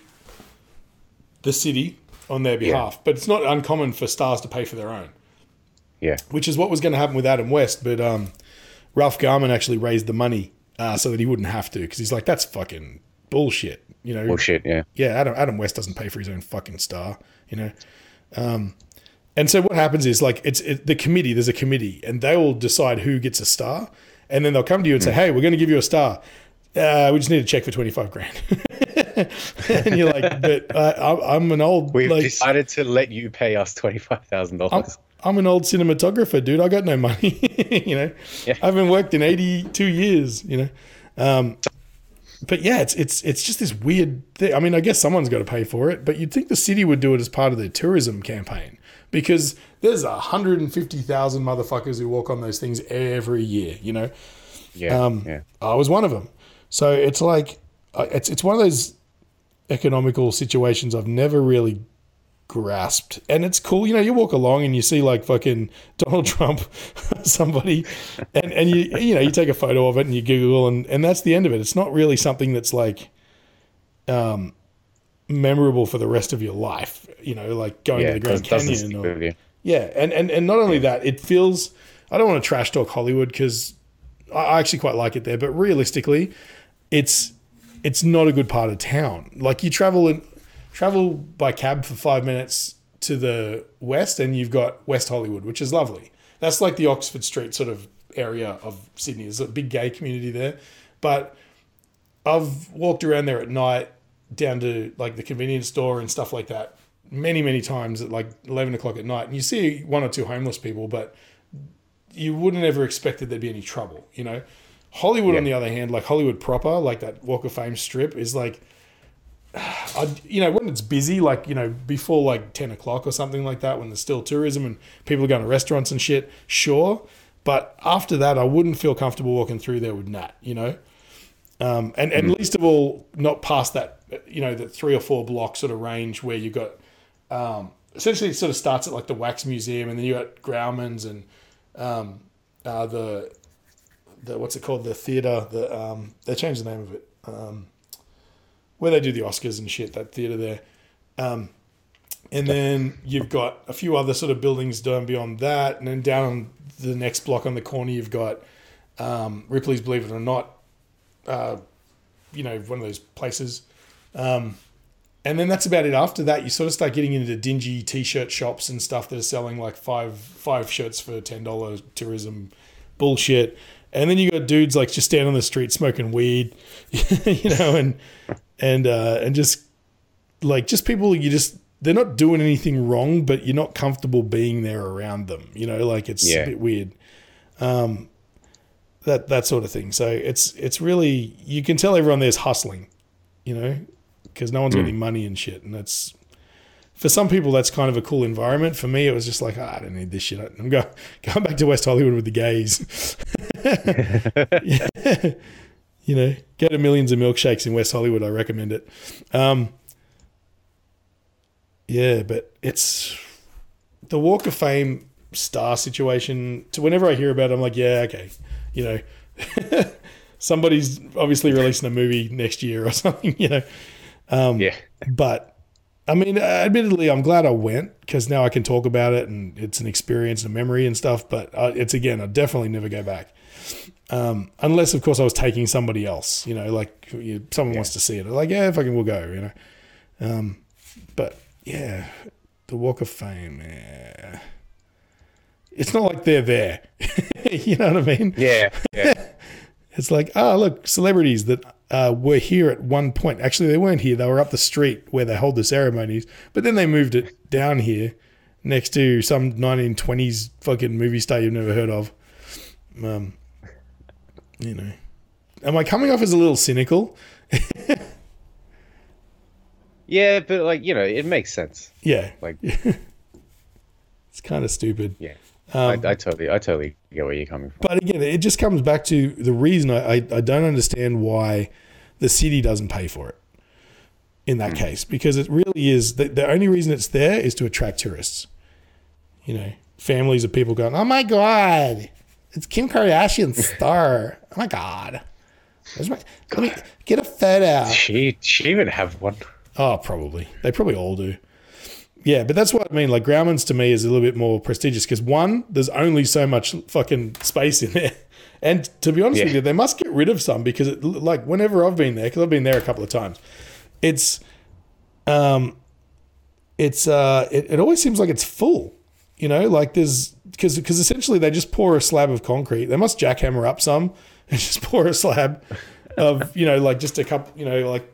the city on their behalf. But it's not uncommon for stars to pay for their own, Yeah. which is what was going to happen with Adam West. But um, Ralph Garman actually raised the money uh, so that he wouldn't have to because he's like, that's fucking bullshit. You know, Bullshit. Yeah. yeah, Adam Adam West doesn't pay for his own fucking star, you know. Um, and so what happens is like it's it, the committee. There's a committee, and they will decide who gets a star, and then they'll come to you and say, "Hey, we're going to give you a star. Uh, we just need a check for twenty five grand." and you're like, "But uh, I'm- I'm an old We've like decided to let you pay us twenty five thousand I'm, dollars. I'm an old cinematographer, dude. I got no money. you know, Yeah. I haven't worked in 82 years. You know, um, but yeah, it's it's it's just this weird thing. I mean, I guess someone's got to pay for it, but you'd think the city would do it as part of their tourism campaign because there's 150,000 motherfuckers who walk on those things every year. You know, Yeah. um, yeah. I was one of them. So it's like uh, it's it's one of those economical situations I've never really grasped. And it's cool, you know, you walk along and you see like fucking Donald Trump, somebody, and, and you you know, you take a photo of it and you Google and, and that's the end of it. It's not really something that's like um memorable for the rest of your life. You know, like going Yeah. to the Grand Canyon or yeah, and, and and not only that, it feels. I don't want to trash talk Hollywood because I actually quite like it there, but realistically, it's it's not a good part of town. Like you travel in travel by cab for five minutes to the west, and you've got West Hollywood, which is lovely. That's like the Oxford Street sort of area of Sydney. There's a big gay community there, but I've walked around there at night down to like the convenience store and stuff like that many, many times at like 11 o'clock at night. And you see one or two homeless people, but you wouldn't ever expect that there'd be any trouble, you know? Hollywood, on the other hand, like Hollywood proper, like that Walk of Fame strip, is like, I, you know, when it's busy, like, you know, before like 10 o'clock or something like that, when there's still tourism and people are going to restaurants and shit, sure. But after that, I wouldn't feel comfortable walking through there with Nat, you know? Um, and, and least of all, not past that, you know, that three or four block sort of range where you've got um, essentially it sort of starts at like the wax museum, and then you got Grauman's and um, uh, the the what's it called the theater the um, they changed the name of it um, where they do the Oscars and shit that theater there. Um, and then you've got a few other sort of buildings down beyond that, and then down on the next block on the corner, you've got um, Ripley's Believe It or Not, uh, you know, one of those places. Um, and then that's about it. After that, you sort of start getting into dingy t-shirt shops and stuff that are selling like five five shirts for ten dollars tourism bullshit. And then you got dudes like just standing on the street smoking weed, you know, and and uh, and just like just people you just they're not doing anything wrong, but you're not comfortable being there around them. You know, like it's Yeah. a bit weird. Um, that that sort of thing. So it's it's really you can tell everyone there's hustling, you know, because no one's got any money and shit, and that's for some people that's kind of a cool environment. For me, it was just like "Ah, I don't need this shit. I'm going going back to West Hollywood with the gays. you know, get a millions of milkshakes in West Hollywood. I recommend it. Um, yeah, but it's the Walk of Fame star situation. To whenever I hear about it, I'm like, yeah, okay, you know, somebody's obviously releasing a movie next year or something, you know. Um, yeah. But I mean, admittedly, I'm glad I went because now I can talk about it and it's an experience and a memory and stuff. But uh, it's again, I'd definitely never go back. Um, unless, of course, I was taking somebody else, you know, like you, someone wants to see it. Like, yeah, fucking we'll go, you know. Um, but yeah, the Walk of Fame, yeah. It's not like they're there. you know what I mean? Yeah. Yeah. It's like, ah, look, celebrities that uh, were here at one point. Actually, they weren't here. They were up the street where they hold the ceremonies, but then they moved it down here next to some 1920s fucking movie star you've never heard of. Um, you know, am I coming off as a little cynical? yeah, but like, you know, it makes sense. Yeah, Like, it's kind of stupid. yeah. Um, I, I totally I totally get where you're coming from. But again, it just comes back to the reason I, I, I don't understand why the city doesn't pay for it in that case because it really is the, the only reason it's there is to attract tourists. You know, families of people going, oh my God, it's Kim Kardashian's star. Oh my God. Where's my, let me get a Fed photo. She she even have one. Oh, probably. They probably all do. Yeah, but that's what I mean. Like Grauman's to me is a little bit more prestigious because one, there's only so much fucking space in there, and to be honest with you, they must get rid of some because it, like whenever I've been there, because I've been there a couple of times, it's, um, it's uh, it, it always seems like it's full. You know, like there's because because essentially they just pour a slab of concrete. They must jackhammer up some and just pour a slab of you know like just a couple you know like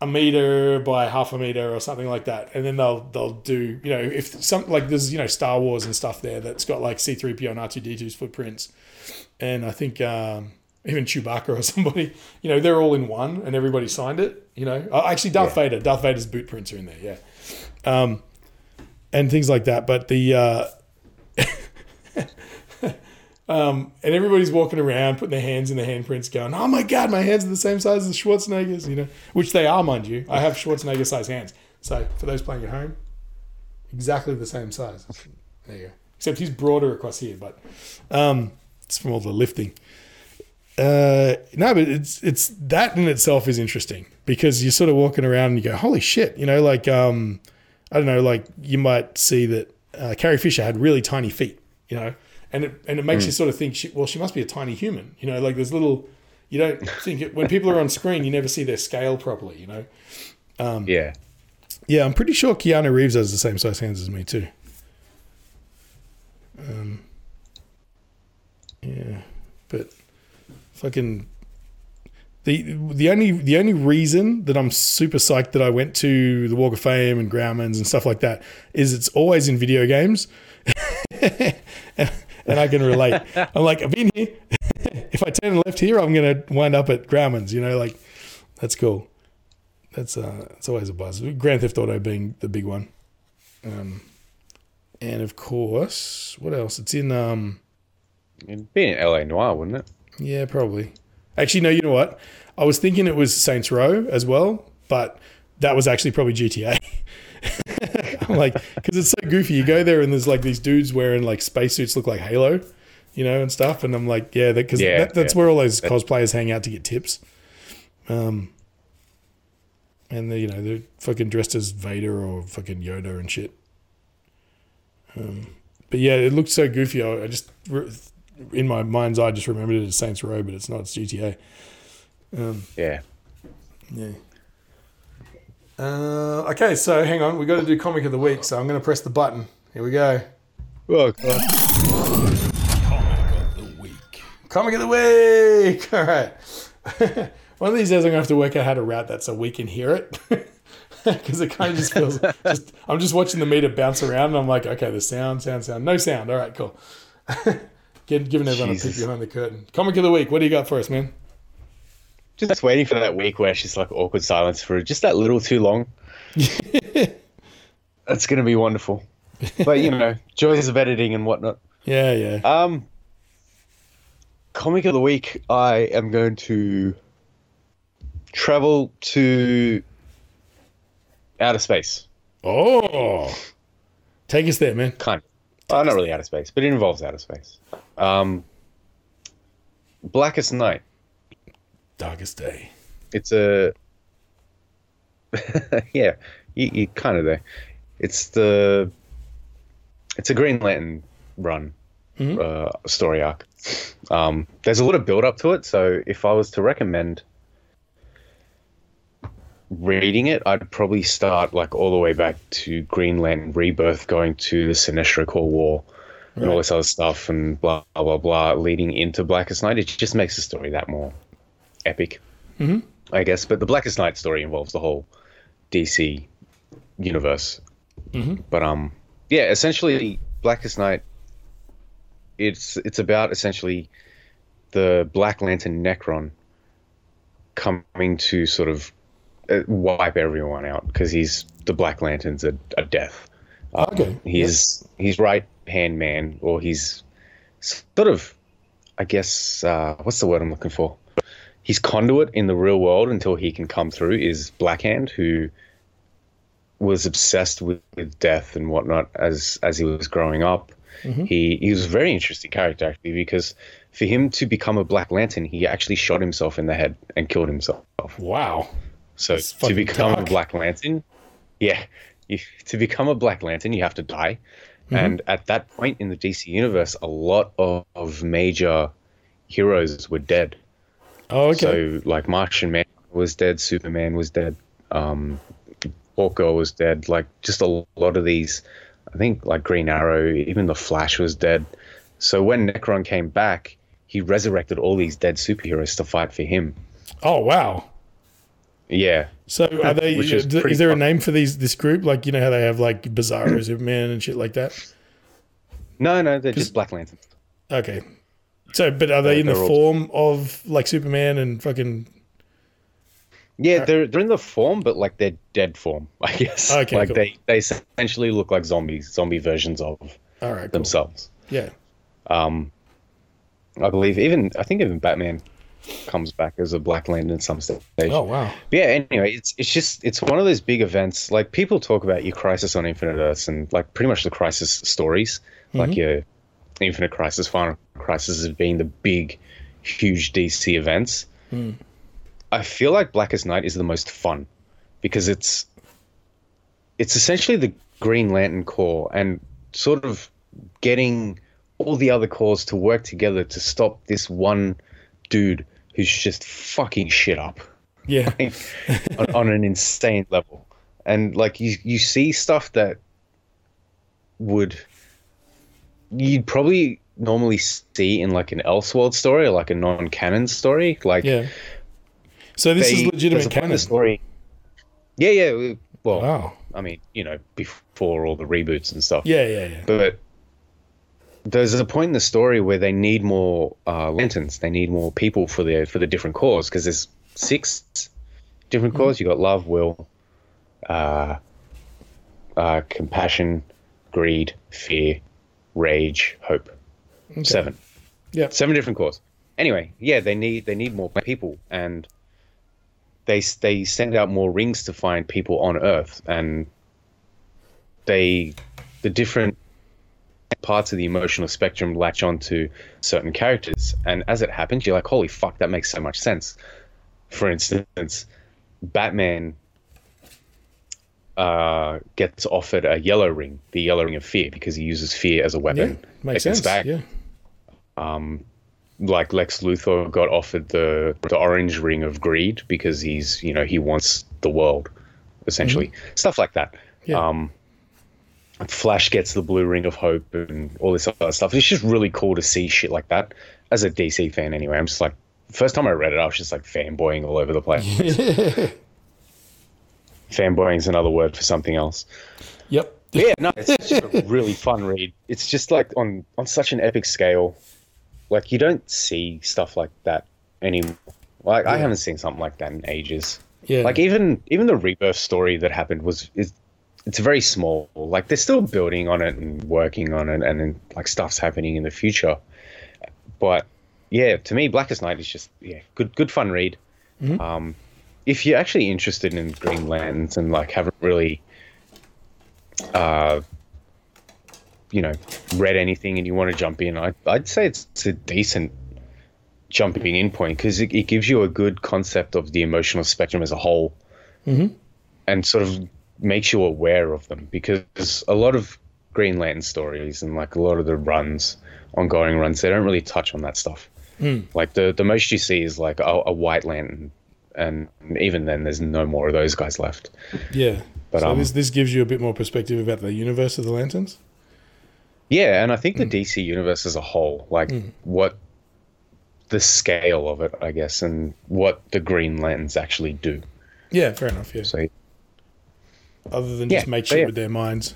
a meter by half a meter or something like that, and then they'll they'll do you know if some like there's you know Star Wars and stuff there that's got like C three PO and R two D 2s footprints, and I think um, even Chewbacca or somebody you know they're all in one and everybody signed it. You know, oh, actually Darth Vader, Darth Vader's boot prints are in there, yeah, um, and things like that. But the uh, Um, and everybody's walking around, putting their hands in their handprints, going, "Oh my god, my hands are the same size as Schwarzenegger's," you know, which they are, mind you. I have Schwarzenegger size hands. So for those playing at home, exactly the same size. There you go. Except he's broader across here, but um, it's from all the lifting. Uh, no, but it's it's that in itself is interesting because you're sort of walking around and you go, "Holy shit!" You know, like um, I don't know, like you might see that uh, Carrie Fisher had really tiny feet, you know, and it and it makes you sort of think, she, well, she must be a tiny human, you know, like there's little. You don't think it, when people are on screen, you never see their scale properly, you know. Yeah. Yeah, I'm pretty sure Keanu Reeves has the same size hands as me too. Um, yeah, but fucking the the only the only reason that I'm super psyched that I went to the Walk of Fame and Grauman's and stuff like that is it's always in video games, and, and I can relate. I'm like I've been here. if I turn left here, I'm gonna wind up at Grauman's. You know, like that's cool that's uh it's always a buzz. Grand Theft Auto being the big one. Um and of course, what else? It's in um It'd be in LA Noire, wouldn't it? yeah, probably. Actually no, you know what? I was thinking it was Saints Row as well, but that was actually probably GTA. like, because it's so goofy. You go there and there's like these dudes wearing like spacesuits look like Halo, you know, and stuff. And I'm like, yeah, because Yeah, that, that's yeah. where all those cosplayers hang out to get tips. Um, and they, you know, they're fucking dressed as Vader or fucking Yoda and shit. Um, but yeah, it looked so goofy. I, I just, re- in my mind's eye, I just remembered it as Saints Row, but it's not. It's GTA. Um, Yeah. yeah. Uh, okay, so hang on. We've got to do comic of the week. So I'm going to press the button. Here we go. Oh, Comic of the week. Comic of the week. All right. One of these days, I'm going to have to work out how to route that so we can hear it. Because it kind of just feels just. I'm just watching the meter bounce around, and I'm like, okay, the sound, sound, sound, no sound. All right, cool. Get, giving everyone a peek behind the curtain. Comic of the week. What do you got for us, man? just waiting for that week where it's just like awkward silence for just that little too long. That's gonna be wonderful. But you know, joys of editing and whatnot. Yeah, yeah. Um, comic of the week. I am going to travel to outer space. Oh, take us there, man. Kind of. Uh, not really outer space, but it involves outer space. Um, Blackest Night. Darkest day. It's a yeah, you, you kind of there. It's the it's a Green Lantern run Mhm. uh, story arc. Um, there's a lot of build up to it, so if I was to recommend reading it, I'd probably start like all the way back to Green Lantern Rebirth, going to the Sinestro Corps War. And all this other stuff, and blah blah blah, blah leading into Blackest Night. It just makes the story that more epic. Mhm. I guess. But the Blackest Night story involves the whole DC universe. Mhm. But um, yeah, essentially, Blackest Night. It's it's about essentially the Black Lantern Nekron coming to sort of wipe everyone out because he's the Black Lantern's a, a death. Um, Okay, He's he's right hand man, or he's sort of, I guess, uh, what's the word I'm looking for? He's conduit in the real world until he can come through. Is Black Blackhand, who was obsessed with, with death and whatnot as as he was growing up. Mhm. He he was a very interesting character actually because for him to become a Black Lantern, he actually shot himself in the head and killed himself. Wow. So to become dark. a Black Lantern, yeah, you, to become a Black Lantern, you have to die. Mm-hmm. And at that point in the DC universe, a lot of, of major heroes were dead. Oh, okay. So like Martian Man was dead, Superman was dead, um, Orko was dead. Like just a lot of these, I think like Green Arrow, even the Flash was dead. So when Nekron came back, he resurrected all these dead superheroes to fight for him. oh, wow. Yeah, So are they? Is is, pretty there a name for these this group? Like you know how they have like Bizarro Superman and shit like that. no, no, they're just Black Lanterns. Okay. So, but are they in the They're all- form of like Superman and fucking? Yeah, they're they're in the form, but like they're dead form, I guess. Okay, like cool. they they essentially look like zombies, zombie versions of All right. Cool. themselves. Yeah. Um, I believe even I think even Batman comes back as a Black Lantern at some stage. Oh wow. But yeah. Anyway, it's it's just it's one of those big events. Like people talk about your Crisis on Infinite Earths and like pretty much the Crisis stories, mm-hmm. like your Infinite Crisis, Final Crisis, as being the big, huge DC events. Hmm. I feel like Blackest Night is the most fun because it's it's essentially the Green Lantern Corps and sort of getting all the other corps to work together to stop this one dude who's just fucking shit up Yeah. on, on an insane level. And like you you see stuff that would you'd probably normally see in like an Elseworld story or like a non-canon story. Like Yeah. So this they- is legitimate a point in canon. story. Yeah, yeah. Well, Wow. I mean, you know, before all the reboots and stuff. Yeah, yeah, yeah. But there's a point in the story where they need more uh, lanterns. They need more people for the for the different corps because there's six different corps. You got love, will, uh, uh, compassion, greed, fear, rage, hope. Seven. Yeah. Seven different corps. Anyway, yeah, they need they need more people, and they they send out more rings to find people on Earth, and they the different parts of the emotional spectrum latch onto certain characters, and as it happens, you're like, holy fuck, that makes so much sense. For instance, Batman uh, gets offered a yellow ring, the yellow ring of fear, because he uses fear as a Yeah, weapon. makes against sense. Bat- Yeah. Like Lex Luthor got offered the the orange ring of greed because he's you know he wants the world, essentially stuff like that. Yeah. Um, Flash gets the blue ring of hope and all this other stuff. It's just really cool to see shit like that. As a DC fan, anyway, I'm just like, first time I read it, I was just like fanboying all over the place. fanboying is another word for something else. Yep. Yeah, no, it's just a really fun read. It's just like on on such an epic scale. Like you don't see stuff like that anymore. Like I haven't seen something like that in ages. Yeah. Like even even the rebirth story that happened was is it's very small. Like they're still building on it and working on it, and then like stuff's happening in the future. But yeah, to me, Blackest Night is just yeah, good good fun read. Um, if you're actually interested in Green Lanterns and like haven't really, uh, you know, read anything and you want to jump in, I, I'd say it's, it's a decent jumping in point because it, it gives you a good concept of the emotional spectrum as a whole, and sort of makes you aware of them because a lot of Green Lantern stories and like a lot of the runs, ongoing runs, they don't really touch on that stuff. Hmm. Like the the most you see is like a, a White Lantern, and even then, there's no more of those guys left. yeah. But, so um, this this gives you a bit more perspective about the universe of the lanterns. Yeah, and I think the hmm. DC universe as a whole, like hmm. what the scale of it, I guess, and what the Green Lanterns actually do. Yeah, fair enough. Yeah. So Other than Yeah, just make shit yeah. with their minds.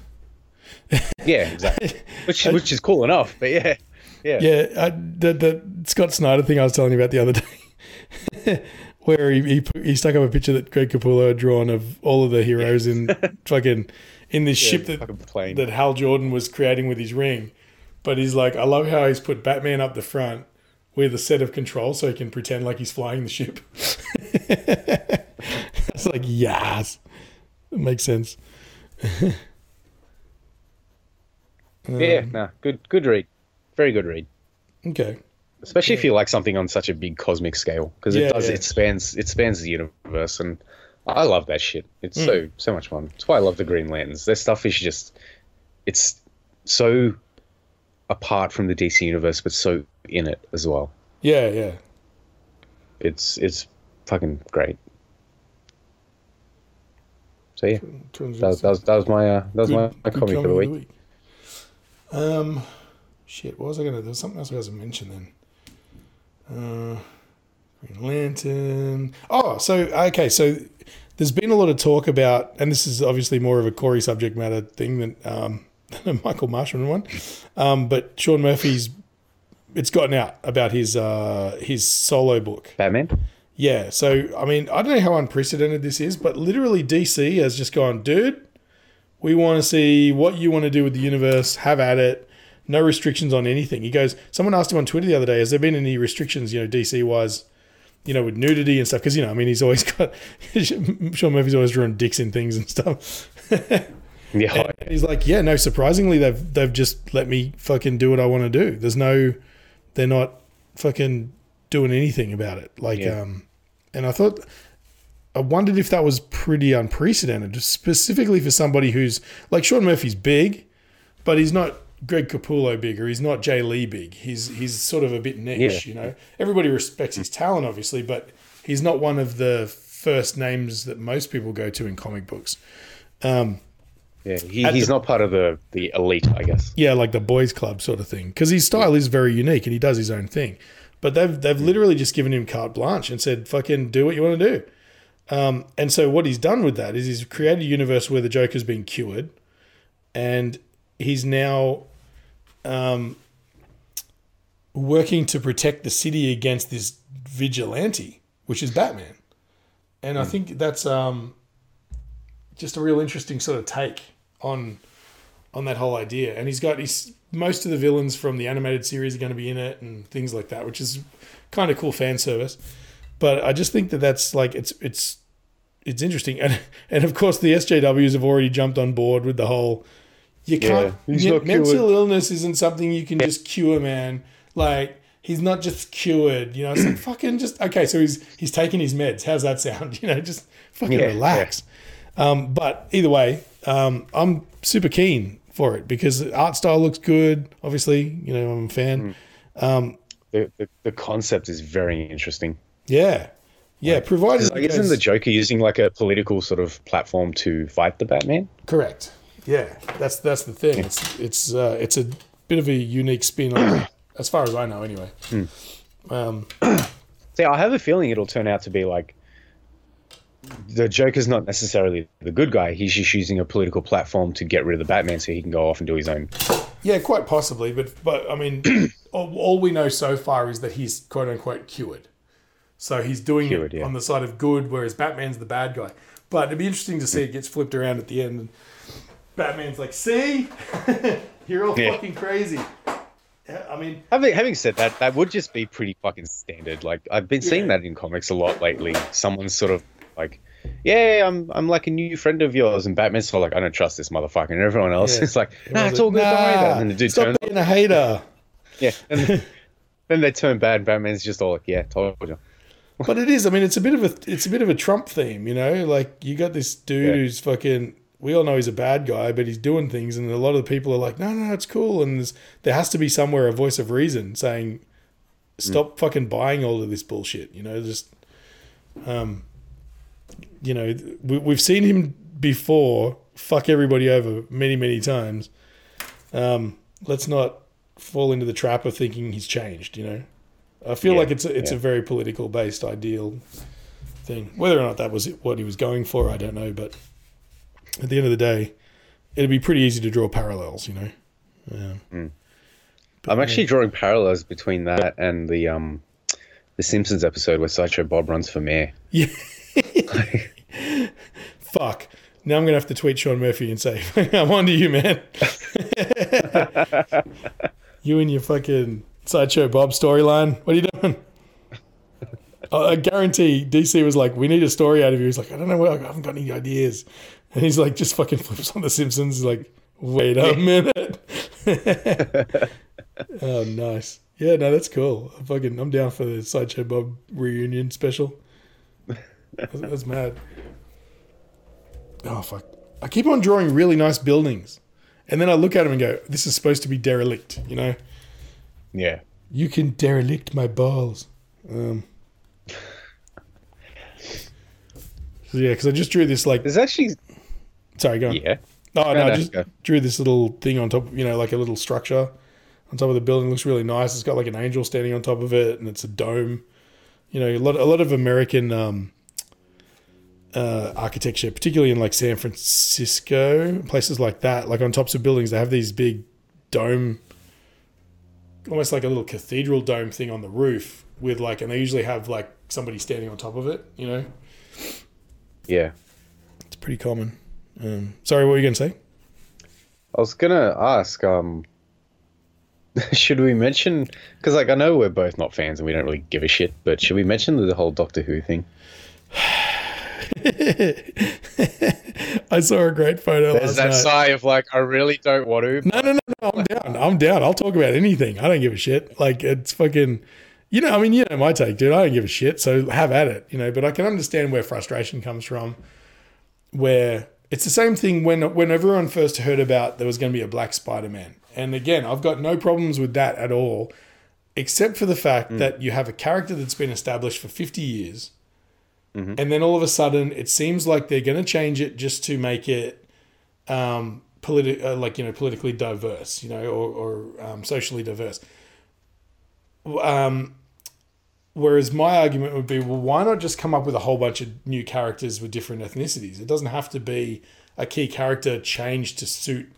yeah, exactly. which which is cool enough, but yeah, yeah, Yeah, I, the the Scott Snyder thing I was telling you about the other day, where he he, he stuck up a picture that Greg Capullo had drawn of all of the heroes in fucking in this ship that that Hal Jordan was creating with his ring. But he's like, I love how he's put Batman up the front with a set of controls so he can pretend like he's flying the ship. it's like, yes, it makes sense. yeah, nah, good good read, very good read. Okay. Especially if you like something on such a big cosmic scale, because Yeah, it does yeah. it spans it spans the universe, and I love that shit. It's Hmm. so so much fun. That's why I love the Green Lanterns. Their stuff is just it's so apart from the DC universe, but so in it as well. Yeah, yeah. It's it's fucking great. So yeah, that was, that that was my uh, that was my, my Good comic for the week. week. Um, shit. What was I gonna? There was something else I was gonna mention then. Uh, Green Lantern. Oh, so okay. So there's been a lot of talk about, and this is obviously more of a Corey subject matter thing than um, than a Michael Marshman one. Um, but Sean Murphy's. It's gotten out about his uh, his solo book. Batman. Yeah, so I mean, I don't know how unprecedented this is, but literally DC has just gone, dude, we want to see what you want to do with the universe, have at it, no restrictions on anything. He goes, someone asked him on Twitter the other day, has there been any restrictions, you know, DC wise, you know, with nudity and stuff? Because, you know, I mean, he's always got, Sean Murphy's always drawing dicks in things and stuff. Yeah, And he's like, yeah, no, surprisingly, they've they've just let me fucking do what I want to do. There's no, they're not fucking doing anything about it. Like, Yeah. um, and I thought, I wondered if that was pretty unprecedented, just specifically for somebody who's like Sean Murphy's big, but he's not Greg Capullo big or he's not Jay Lee big. He's he's sort of a bit niche, Yeah. you know. Everybody respects his talent, obviously, but he's not one of the first names that most people go to in comic books. Um, yeah. He, he's the- not part of the the elite, I guess. Yeah, like the boys' club sort of thing. Because his style is very unique and he does his own thing. But they've they've literally just given him carte blanche and said, "Fucking do what you want to do." Um, and so what he's done with that is he's created a universe where the Joker's been cured, and he's now um, working to protect the city against this vigilante, which is Batman. And I think that's um, just a real interesting sort of take on on that whole idea. And he's got his most of the villains from the animated series are going to be in it and things like that, which is kind of cool fan service. But I just think that that's like it's it's it's interesting, and and of course the SJWs have already jumped on board with the whole. You can't. he's not mental illness isn't something you can just cure, man. Like he's not just cured. You know, it's like fucking just okay. So he's he's taking his meds. How's that sound? You know, just fucking Yeah, relax. Um, but either way, um, I'm super keen for it because the art style looks good. Obviously, you know, I'm a fan. Mm. The, the the concept is very interesting. Yeah, yeah. Provided Like, isn't the Joker using like a political sort of platform to fight the Batman? Correct. Yeah, that's that's the thing. It's it's uh, it's a bit of a unique spin on it, as far as I know, anyway. Um, See, I have a feeling it'll turn out to be like the Joker's not necessarily the good guy. He's just using a political platform to get rid of the Batman so he can go off and do his own. yeah, quite possibly, but but I mean, all, all we know so far is that he's quote unquote cured. So he's doing Cured, it yeah. on the side of good, whereas Batman's the bad guy. But it'd be interesting to see it gets flipped around at the end, and Batman's like, "See, you're all Yeah. fucking crazy." I mean, Having, having said that, that would just be pretty fucking standard. Like I've been seeing that in comics a lot lately. Someone's sort of like, "Yeah, I'm I'm like a new friend of yours," and Batman's sort of like, "I don't trust this motherfucker," and everyone else Yeah. is like, "Nah, it's all good, don't it." "Nah, And then the dude stop turns, being a hater. yeah, and then, they turn bad, and Batman's just all like, "Yeah, told you." But it is. I mean, it's a bit of a it's a bit of a Trump theme, you know. Like you got this dude Yeah. who's fucking. We all know he's a bad guy, but he's doing things, and a lot of the people are like, "No, no, it's cool." And there's, there has to be somewhere a voice of reason saying, "Stop fucking buying all of this bullshit." You know, just, um, you know, we, we've seen him before fuck everybody over many, many times. Um, let's not fall into the trap of thinking he's changed. You know. I feel Yeah, like it's a, it's yeah. a very political based ideal thing. Whether or not that was what he was going for, I don't know. But at the end of the day, it'd be pretty easy to draw parallels, you know. Yeah. But, I'm yeah. actually drawing parallels between that and the um, the Simpsons episode where Sideshow Bob runs for mayor. Yeah. Fuck. Now I'm gonna have to tweet Sean Murphy and say, "I'm on to you, man." you and your fucking sideshow Bob storyline. What are you doing? I I guarantee DC was like, "We need a story out of you." He's like, "I don't know what. I haven't got any ideas." And he's like, just fucking flips on The Simpsons. He's like, "Wait a minute." oh, nice. Yeah, no, that's cool. I'm fucking, I'm down for the sideshow Bob reunion special. That's, that's mad. Oh fuck! I keep on drawing really nice buildings, and then I look at them and go, "This is supposed to be derelict." You know, Yeah. you can derelict my balls. Um, so yeah, because I just drew this like. There's actually Sorry, go on. yeah. Oh no, No, I just go. drew this little thing on top. You know, like a little structure on top of the building. Looks really nice. It's got like an angel standing on top of it, and it's a dome. You know, a lot, a lot of American um, uh, architecture, particularly in like San Francisco, places like that. Like on tops of buildings, they have these big dome, almost like a little cathedral dome thing on the roof with like, and they usually have like somebody standing on top of it. You know, Yeah. it's pretty common. Um, sorry, what were you going to say? I was gonna ask, um, should we mention? Because like I know we're both not fans and we don't really give a shit, but should we mention the whole Doctor Who thing? I saw a great photo There's last that night. sigh of like I really don't want to. No, no, no, no. I'm down. I'm down. I'll talk about anything. I don't give a shit. Like it's fucking. You know, I mean, you know my take, dude. I don't give a shit. So have at it. You know, but I can understand where frustration comes from. Where it's the same thing when when everyone first heard about there was going to be a black Spider Man, and again, I've got no problems with that at all, except for the fact hmm. that you have a character that's been established for 50 years, and then all of a sudden it seems like they're going to change it just to make it um, politi- uh, like you know politically diverse, you know, or, or um, socially diverse. Um, whereas my argument would be, well, why not just come up with a whole bunch of new characters with different ethnicities? It doesn't have to be a key character changed to suit,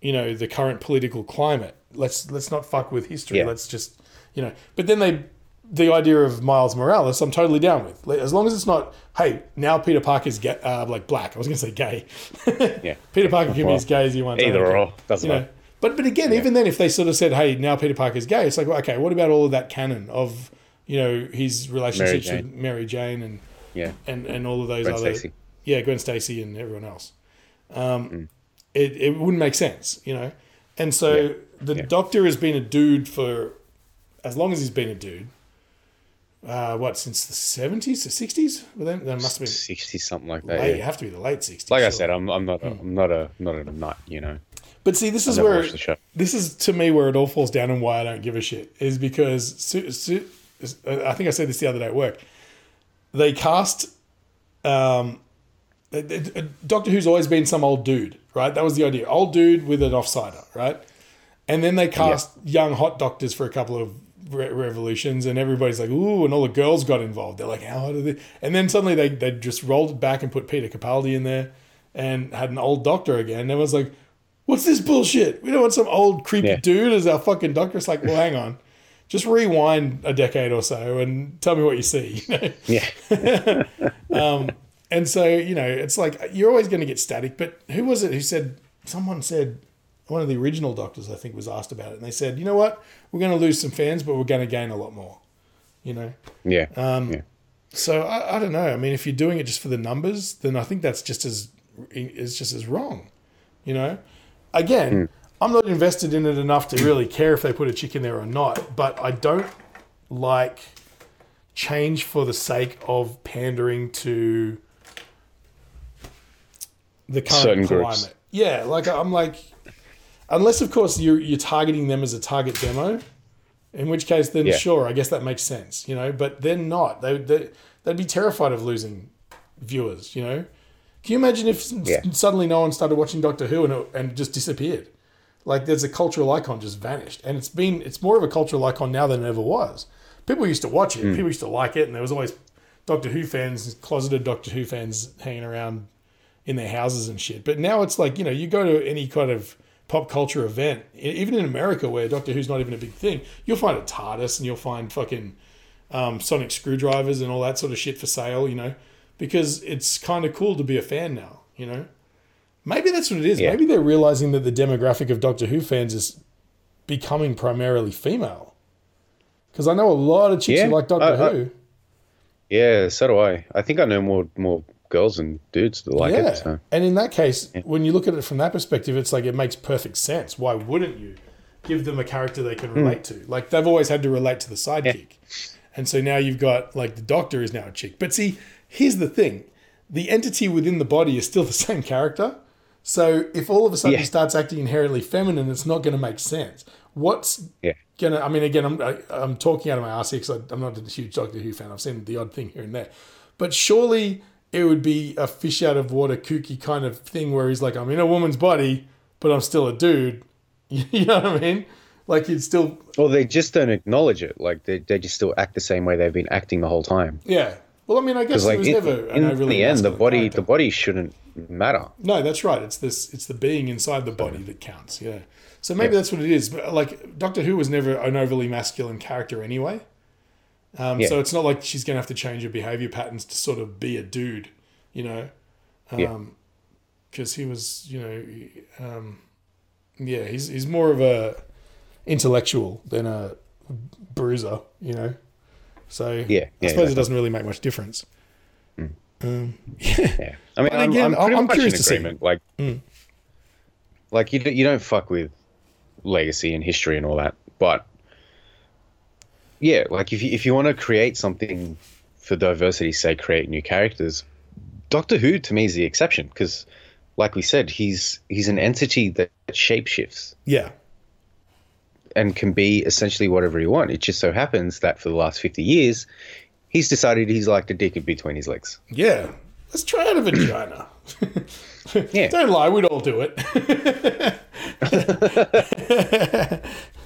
you know, the current political climate. Let's let's not fuck with history. Yeah. Let's just, you know. But then they, the idea of Miles Morales, I'm totally down with. As long as it's not, hey, now Peter Parker's ga- uh, like black. I was going to say gay. Yeah. Peter Parker can be as gay as you want. Either or doesn't matter. but but again, even then, if they sort of said, "Hey, now Peter Parker's gay," it's like, well, okay, what about all of that canon of you know his relationships Jane. with Mary Jane and Yeah. and and all of those Gwen other Stacy. yeah, Gwen Stacy and everyone else. Um, it it wouldn't make sense, you know. And so the Yeah. Doctor has been a dude for as long as he's been a dude. Uh, what since the seventies, the sixties? Well, then there must have been sixty something like that. late, yeah. it have to be the late sixties. Like I said, I'm I'm not a, I'm not a not a nut. You know, but see, this is where this is to me where it all falls down and why I don't give a shit is because Su- Su- I think I said this the other day at work. They cast um, uh, Doctor Who's always been some old dude, right? That was the idea, old dude with an offsider, right? And then they cast young hot doctors for a couple of re- revolutions, and everybody's like, "Ooh!" and all the girls got involved. They're like, "How did they?" And then suddenly they they just rolled it back and put Peter Capaldi in there, and had an old doctor again. And everyone's like, "What's this bullshit? We don't want some old creepy Yeah. dude as our fucking doctor." It's like, well, hang on, just rewind a decade or so and tell me what you see. You know? yeah, um, And so, you know, it's like you're always going to get static. But who was it who said, someone said, one of the original doctors, I think, was asked about it. And they said, you know what? We're going to lose some fans, but we're going to gain a lot more. You know? yeah, Um, yeah. So I, I don't know. I mean, if you're doing it just for the numbers, then I think that's just as, it's just as wrong. You know? Again, I'm not invested in it enough to really care if they put a chick in there or not. But I don't like change for the sake of pandering to the current Certain climate. groups. Yeah, like I'm like, unless of course you're you're targeting them as a target demo, in which case then Yeah. sure, I guess that makes sense, you know. But they're not. They they they'd be terrified of losing viewers, you know. Can you imagine if Yeah. suddenly no one started watching Doctor Who and it, and it just disappeared? Like there's a cultural icon just vanished, and it's been it's more of a cultural icon now than it ever was. People used to watch it, hmm. people used to like it, and there was always Doctor Who fans, closeted Doctor Who fans hanging around in their houses and shit. But now it's like you know you go to any kind of pop culture event, even in America where Doctor Who's not even a big thing, you'll find a TARDIS and you'll find fucking um, sonic screwdrivers and all that sort of shit for sale. You know, because it's kind of cool to be a fan now. You know, maybe that's what it is. Yeah. Maybe they're realizing that the demographic of Doctor Who fans is becoming primarily female. Because I know a lot of chicks Yeah, who like Doctor I- I- Who. Yeah, so do I. I think I know more more girls and dudes that like yeah. it. So. And in that case, when you look at it from that perspective, it's like it makes perfect sense. Why wouldn't you give them a character they Hmm. can relate to? Like they've always had to relate to the sidekick. And so now you've got like the doctor is now a chick. But see, here's the thing. The entity within the body is still the same character. So if all of a sudden Yeah. he starts acting inherently feminine, it's not going to make sense. What's Yeah. gonna? I mean, again, I'm I, I'm talking out of my ass here because I'm not a huge Doctor Who fan. I've seen the odd thing here and there, but surely it would be a fish out of water, kooky kind of thing where he's like, I'm in a woman's body, but I'm still a dude. You know what I mean? Like he'd still, Well, they just don't acknowledge it. Like they, they just still act the same way they've been acting the whole time. yeah. Well, I mean, I guess like it was in, never an in the end, the body character. the body shouldn't matter. No, that's right. It's this. It's the being inside the body that counts. Yeah. So maybe that's what it is. But like Doctor Who was never an overly masculine character anyway. Um, Yeah. So it's not like she's going to have to change her behavior patterns to sort of be a dude, you know. Yeah. Um, because he was, you know, um, yeah, he's he's more of a intellectual than a bruiser, you know. So Yeah, I yeah, suppose it doesn't really make much difference. Um, Yeah, I mean, I'm, again, I'm I'm curious to see. Like, Mm. like you you don't fuck with legacy and history and all that, but yeah, like if you if you want to create something for diversity's sake, create new characters. Doctor Who to me is the exception because, like we said, he's he's an entity that shapeshifts yeah. and can be essentially whatever he wants. It just so happens that for the last fifty years, he's decided he's like a dick in between his legs. Yeah. Let's try out a vagina. Yeah. Don't lie, we'd all do it.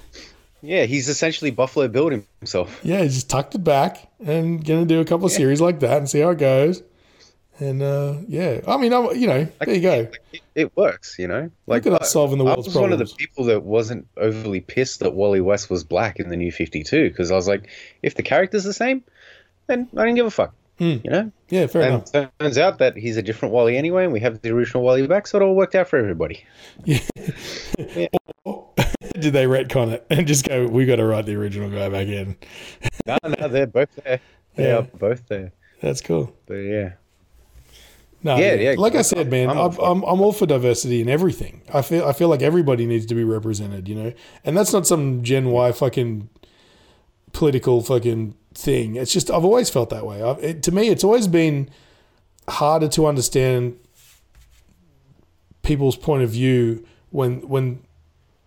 Yeah, he's essentially Buffalo Bill himself. yeah, he just tucked it back and gonna do a couple of series like that and see how it goes. And uh, yeah, I mean, I'm, you know, there you go. It, it works, you know. Like at us solving the world's I world's was one of the people that wasn't overly pissed that Wally West was black in the New Fifty Two because I was like, if the character's the same, then I didn't give a fuck, Hmm. you know. Yeah, fair And enough. turns out that he's a different Wally anyway, and we have the original Wally back, so it all worked out for everybody. Did they retcon it and just go, we got to write the original guy back in? No, no, they're both there. They Yeah. are both there. That's cool. But yeah, No, Yeah, yeah, Like I said, man, I'm I'm, all for. I'm, I'm all for diversity in everything. I feel I feel like everybody needs to be represented, you know. And that's not some Gen Y fucking political fucking thing. It's just I've always felt that way. I've, it, to me, it's always been harder to understand people's point of view when when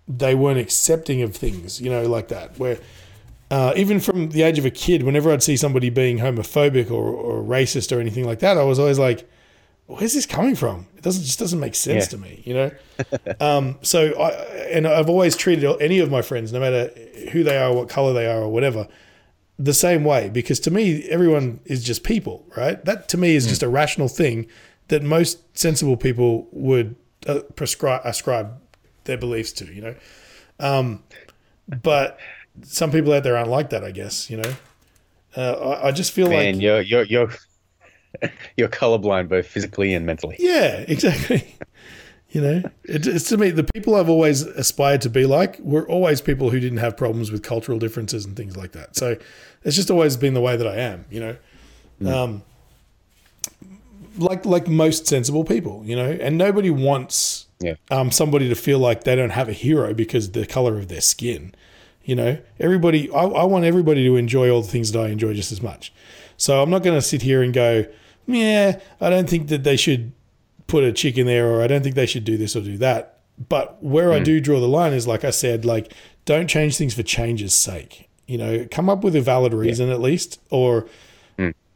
they weren't accepting of things, you know, like that. Where uh, even from the age of a kid, whenever I'd see somebody being homophobic or, or racist or anything like that, I was always like, "Where's this coming from? It doesn't just doesn't make sense Yeah. to me," you know. um, so I and I've always treated any of my friends, no matter who they are, what color they are, or whatever, the same way because to me, everyone is just people, right? That to me is just a rational thing that most sensible people would uh, prescribe ascribe their beliefs to, you know. Um, but some people out there aren't like that, I guess. You know, uh, I, I just feel man, like you're you're you're you're colorblind both physically and mentally. yeah, exactly. you know, it, it's to me the people I've always aspired to be like were always people who didn't have problems with cultural differences and things like that. So it's just always been the way that I am. You know, um, like like most sensible people. You know, and nobody wants Yeah. um, somebody to feel like they don't have a hero because the color of their skin. You know, everybody. I, I want everybody to enjoy all the things that I enjoy just as much. So I'm not going to sit here and go, yeah, I don't think that they should put a chick in there, or I don't think they should do this or do that. But where I do draw the line is, like I said, like don't change things for change's sake. You know, come up with a valid reason at least, or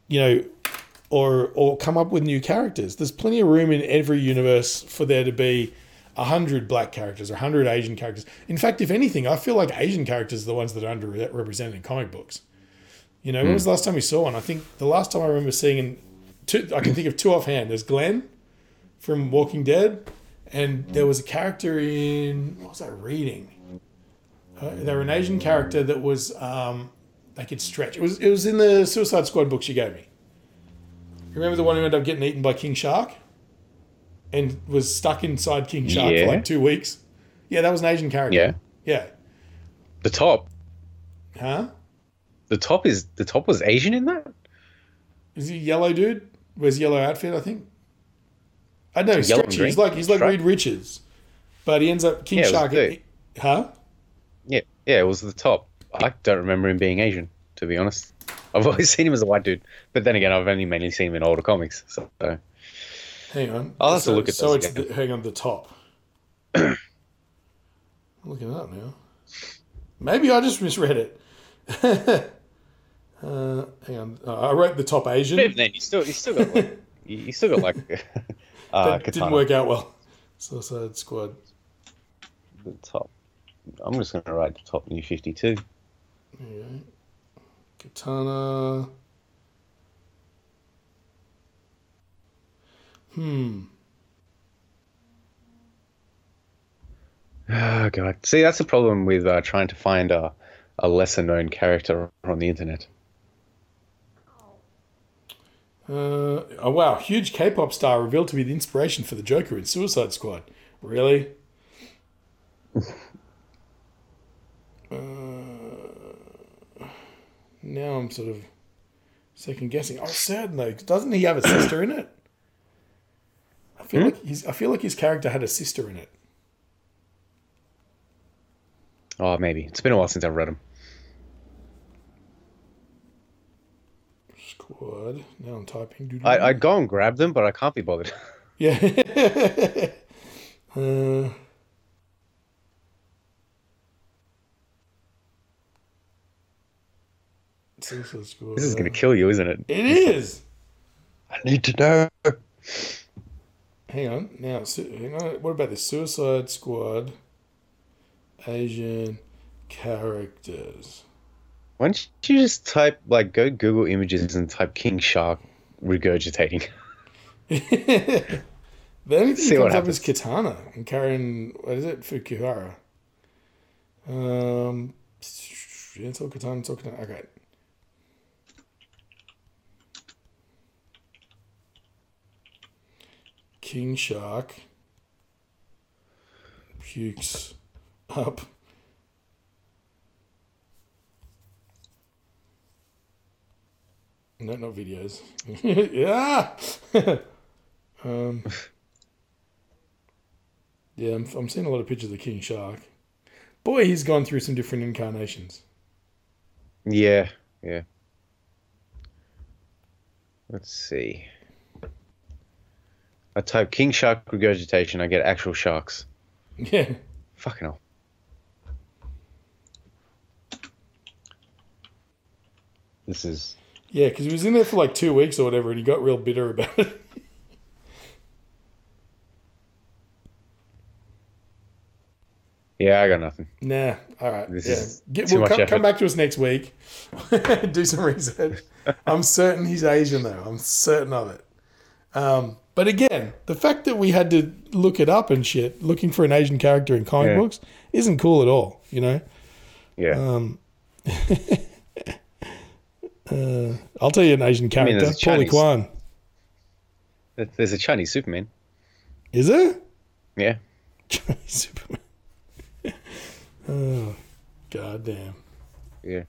you know, or or come up with new characters. There's plenty of room in every universe for there to be a hundred black characters or a hundred Asian characters. In fact, if anything, I feel like Asian characters are the ones that are underrepresented in comic books. You know, when was the last time we saw one? I think the last time I remember seeing, in two, I can think of two offhand. There's Glenn from Walking Dead, and there was a character in what was I reading? Uh, they were an Asian character that was um, they could stretch. It was it was in the Suicide Squad books you gave me. Remember the one who ended up getting eaten by King Shark, and was stuck inside King Shark Yeah. for like two weeks. Yeah, that was an Asian character. Yeah. Yeah. The top, Huh? the top is the top was Asian in that. Is he a yellow dude? Wears yellow outfit, I think. I know he's stretchy. He's like he's like Reed Richards, but he ends up King Yeah, it was Shark. good. Eh, huh? Yeah, yeah, it was the top. I don't remember him being Asian, to be honest. I've always seen him as a white dude, but then again, I've only mainly seen him in older comics. So Hang on. I'll have to look at So it's the, hang on the top. I'm looking it up now. Maybe I just misread it. uh, hang on. Uh, I wrote the top Asian. even then, you still you still got like, you still got like uh, that didn't work out well. Suicide Squad. The top. I'm just gonna write the top new 52. There you go. Katana. Hmm. Oh god. See, that's the problem with uh, trying to find a a lesser known character on the internet. Uh, oh wow! Huge K-pop star revealed to be the inspiration for the Joker in Suicide Squad. Really? now I'm sort of second guessing. Oh, certain though. Doesn't he have a sister in it? I feel like he's. I feel like his character had a sister in it. Oh, maybe. It's been a while since I've read him. Squad. Now I'm typing. I I go and grab them, but I can't be bothered. Yeah. uh, Suicide Squad. This is gonna kill you, isn't it? It is. I need to know. Hang on. Now, hang on. What about the Suicide Squad? Asian characters. Why don't you just type like go Google images and type King Shark regurgitating? The only thing See that what comes up is. Katana and Karen. What is it? Fukuhara. Um, it's all Katana. It's all Katana. Okay. King Shark pukes up. No, not videos. yeah. um, yeah, I'm, I'm seeing a lot of pictures of the King Shark. Boy, he's gone through some different incarnations. Yeah, yeah. Let's see. I type king shark regurgitation. I get actual sharks. Yeah. Fucking hell. This is Yeah, because he was in there for like two weeks or whatever, and he got real bitter about it. yeah. I got nothing. nah, all right. This yeah. is Get, too we'll much come, come back to us next week. Do some research. I'm certain he's Asian, though. I'm certain of it. Um, but again, the fact that we had to look it up and shit, looking for an Asian character in comic Yeah. books, isn't cool at all. You know. Yeah. Um, uh, I'll tell you an Asian character, there's a Paulie Chinese- Kwan. There's a Chinese Superman. Is there? Yeah. Chinese Superman. oh, goddamn. Yeah.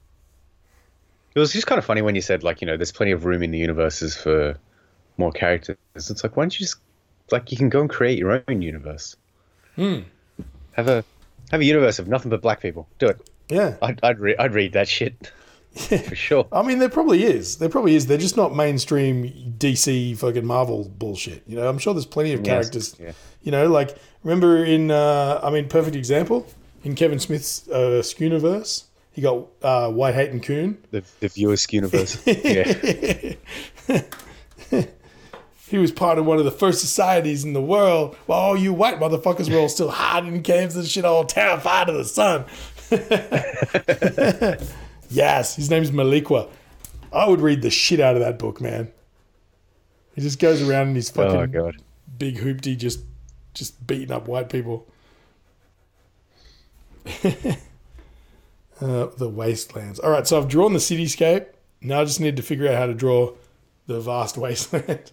It was just kind of funny when you said like you know there's plenty of room in the universes for more characters. It's like why don't you just like you can go and create your own universe. Hmm. Have a have a universe of nothing but black people. Do it. Yeah. I'd I'd, re- I'd read that shit for sure. I mean, there probably is. There probably is. They're just not mainstream DC fucking Marvel bullshit. You know, I'm sure there's plenty of Yes, characters. yeah. You know, like remember in, uh, I mean, perfect example in Kevin Smith's uh, Askewniverse, he got uh, White Hating Coon. The the viewer's universe. yeah. He was part of one of the first societies in the world while all you white motherfuckers were all still hiding in caves and shit, all terrified of the sun. yes, his name's Maliqua. I would read the shit out of that book, man. He just goes around in his fucking Oh god. big hoopty, just just beating up white people. uh, the wastelands. All right, so I've drawn the cityscape. Now I just need to figure out how to draw the vast wasteland.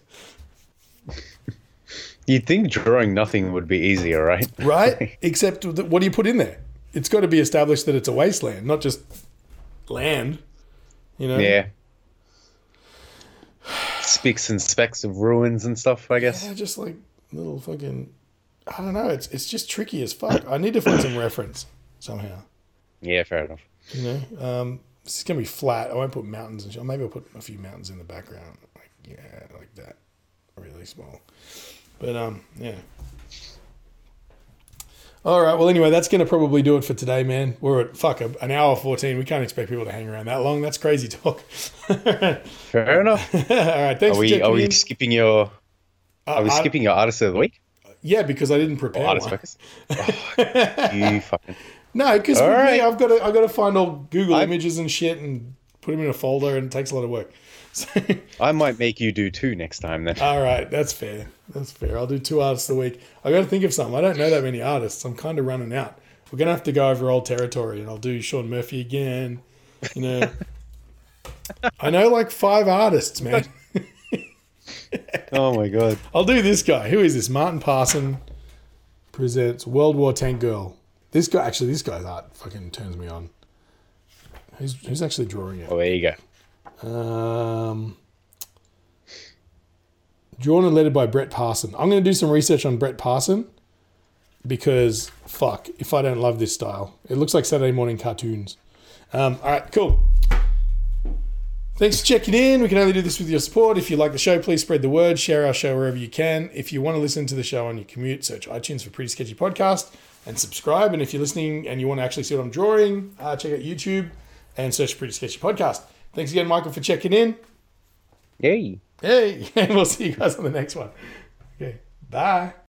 You'd think drawing nothing would be easier, right? right? Except what do you put in there? It's got to be established that it's a wasteland, not just land. You know? Yeah. Spicks and specks of ruins and stuff, I guess. Yeah, just like little fucking. I don't know. It's it's just tricky as fuck. I need to find some reference somehow. Yeah, fair enough. You know, um, this is gonna be flat. I won't put mountains and shit. Maybe I'll put a few mountains in the background. Like yeah, like that, really small. But um, yeah. All right. Well, anyway, that's gonna probably do it for today, man. We're at fuck an hour fourteen. We can't expect people to hang around that long. That's crazy talk. Fair enough. All right. Thanks Are we are we in. skipping your Uh, are we skipping your artist of the week? Yeah, because I didn't prepare Or artist one. focus? Oh, you fucking No, because right. I've got to I've got to find all Google I- images and shit and put them in a folder, and it takes a lot of work. So, I might make you do two next time then. all right, that's fair. That's fair. I'll do two artists a week. I got to think of some. I don't know that many artists. I'm kind of running out. We're gonna have to go over old territory, and I'll do Sean Murphy again. You know, I know like five artists, man. Oh my god. I'll do this guy. Who is this? Martin Parson presents World War Tank Girl. This guy, actually, this guy's art fucking turns me on. Who's, who's actually drawing it? Oh, there you go. Um, drawn and lettered by Brett Parson. I'm going to do some research on Brett Parson because, fuck, if I don't love this style, it looks like Saturday morning cartoons. Um, all right, cool. Thanks for checking in. We can only do this with your support. If you like the show, please spread the word, share our show wherever you can. If you want to listen to the show on your commute, search iTunes for Pretty Sketchy Podcast and subscribe. And if you're listening and you want to actually see what I'm drawing, uh, check out YouTube and search Pretty Sketchy Podcast. Thanks again, Michael, for checking in. Yay. Hey, and we'll see you guys on the next one. Okay, bye.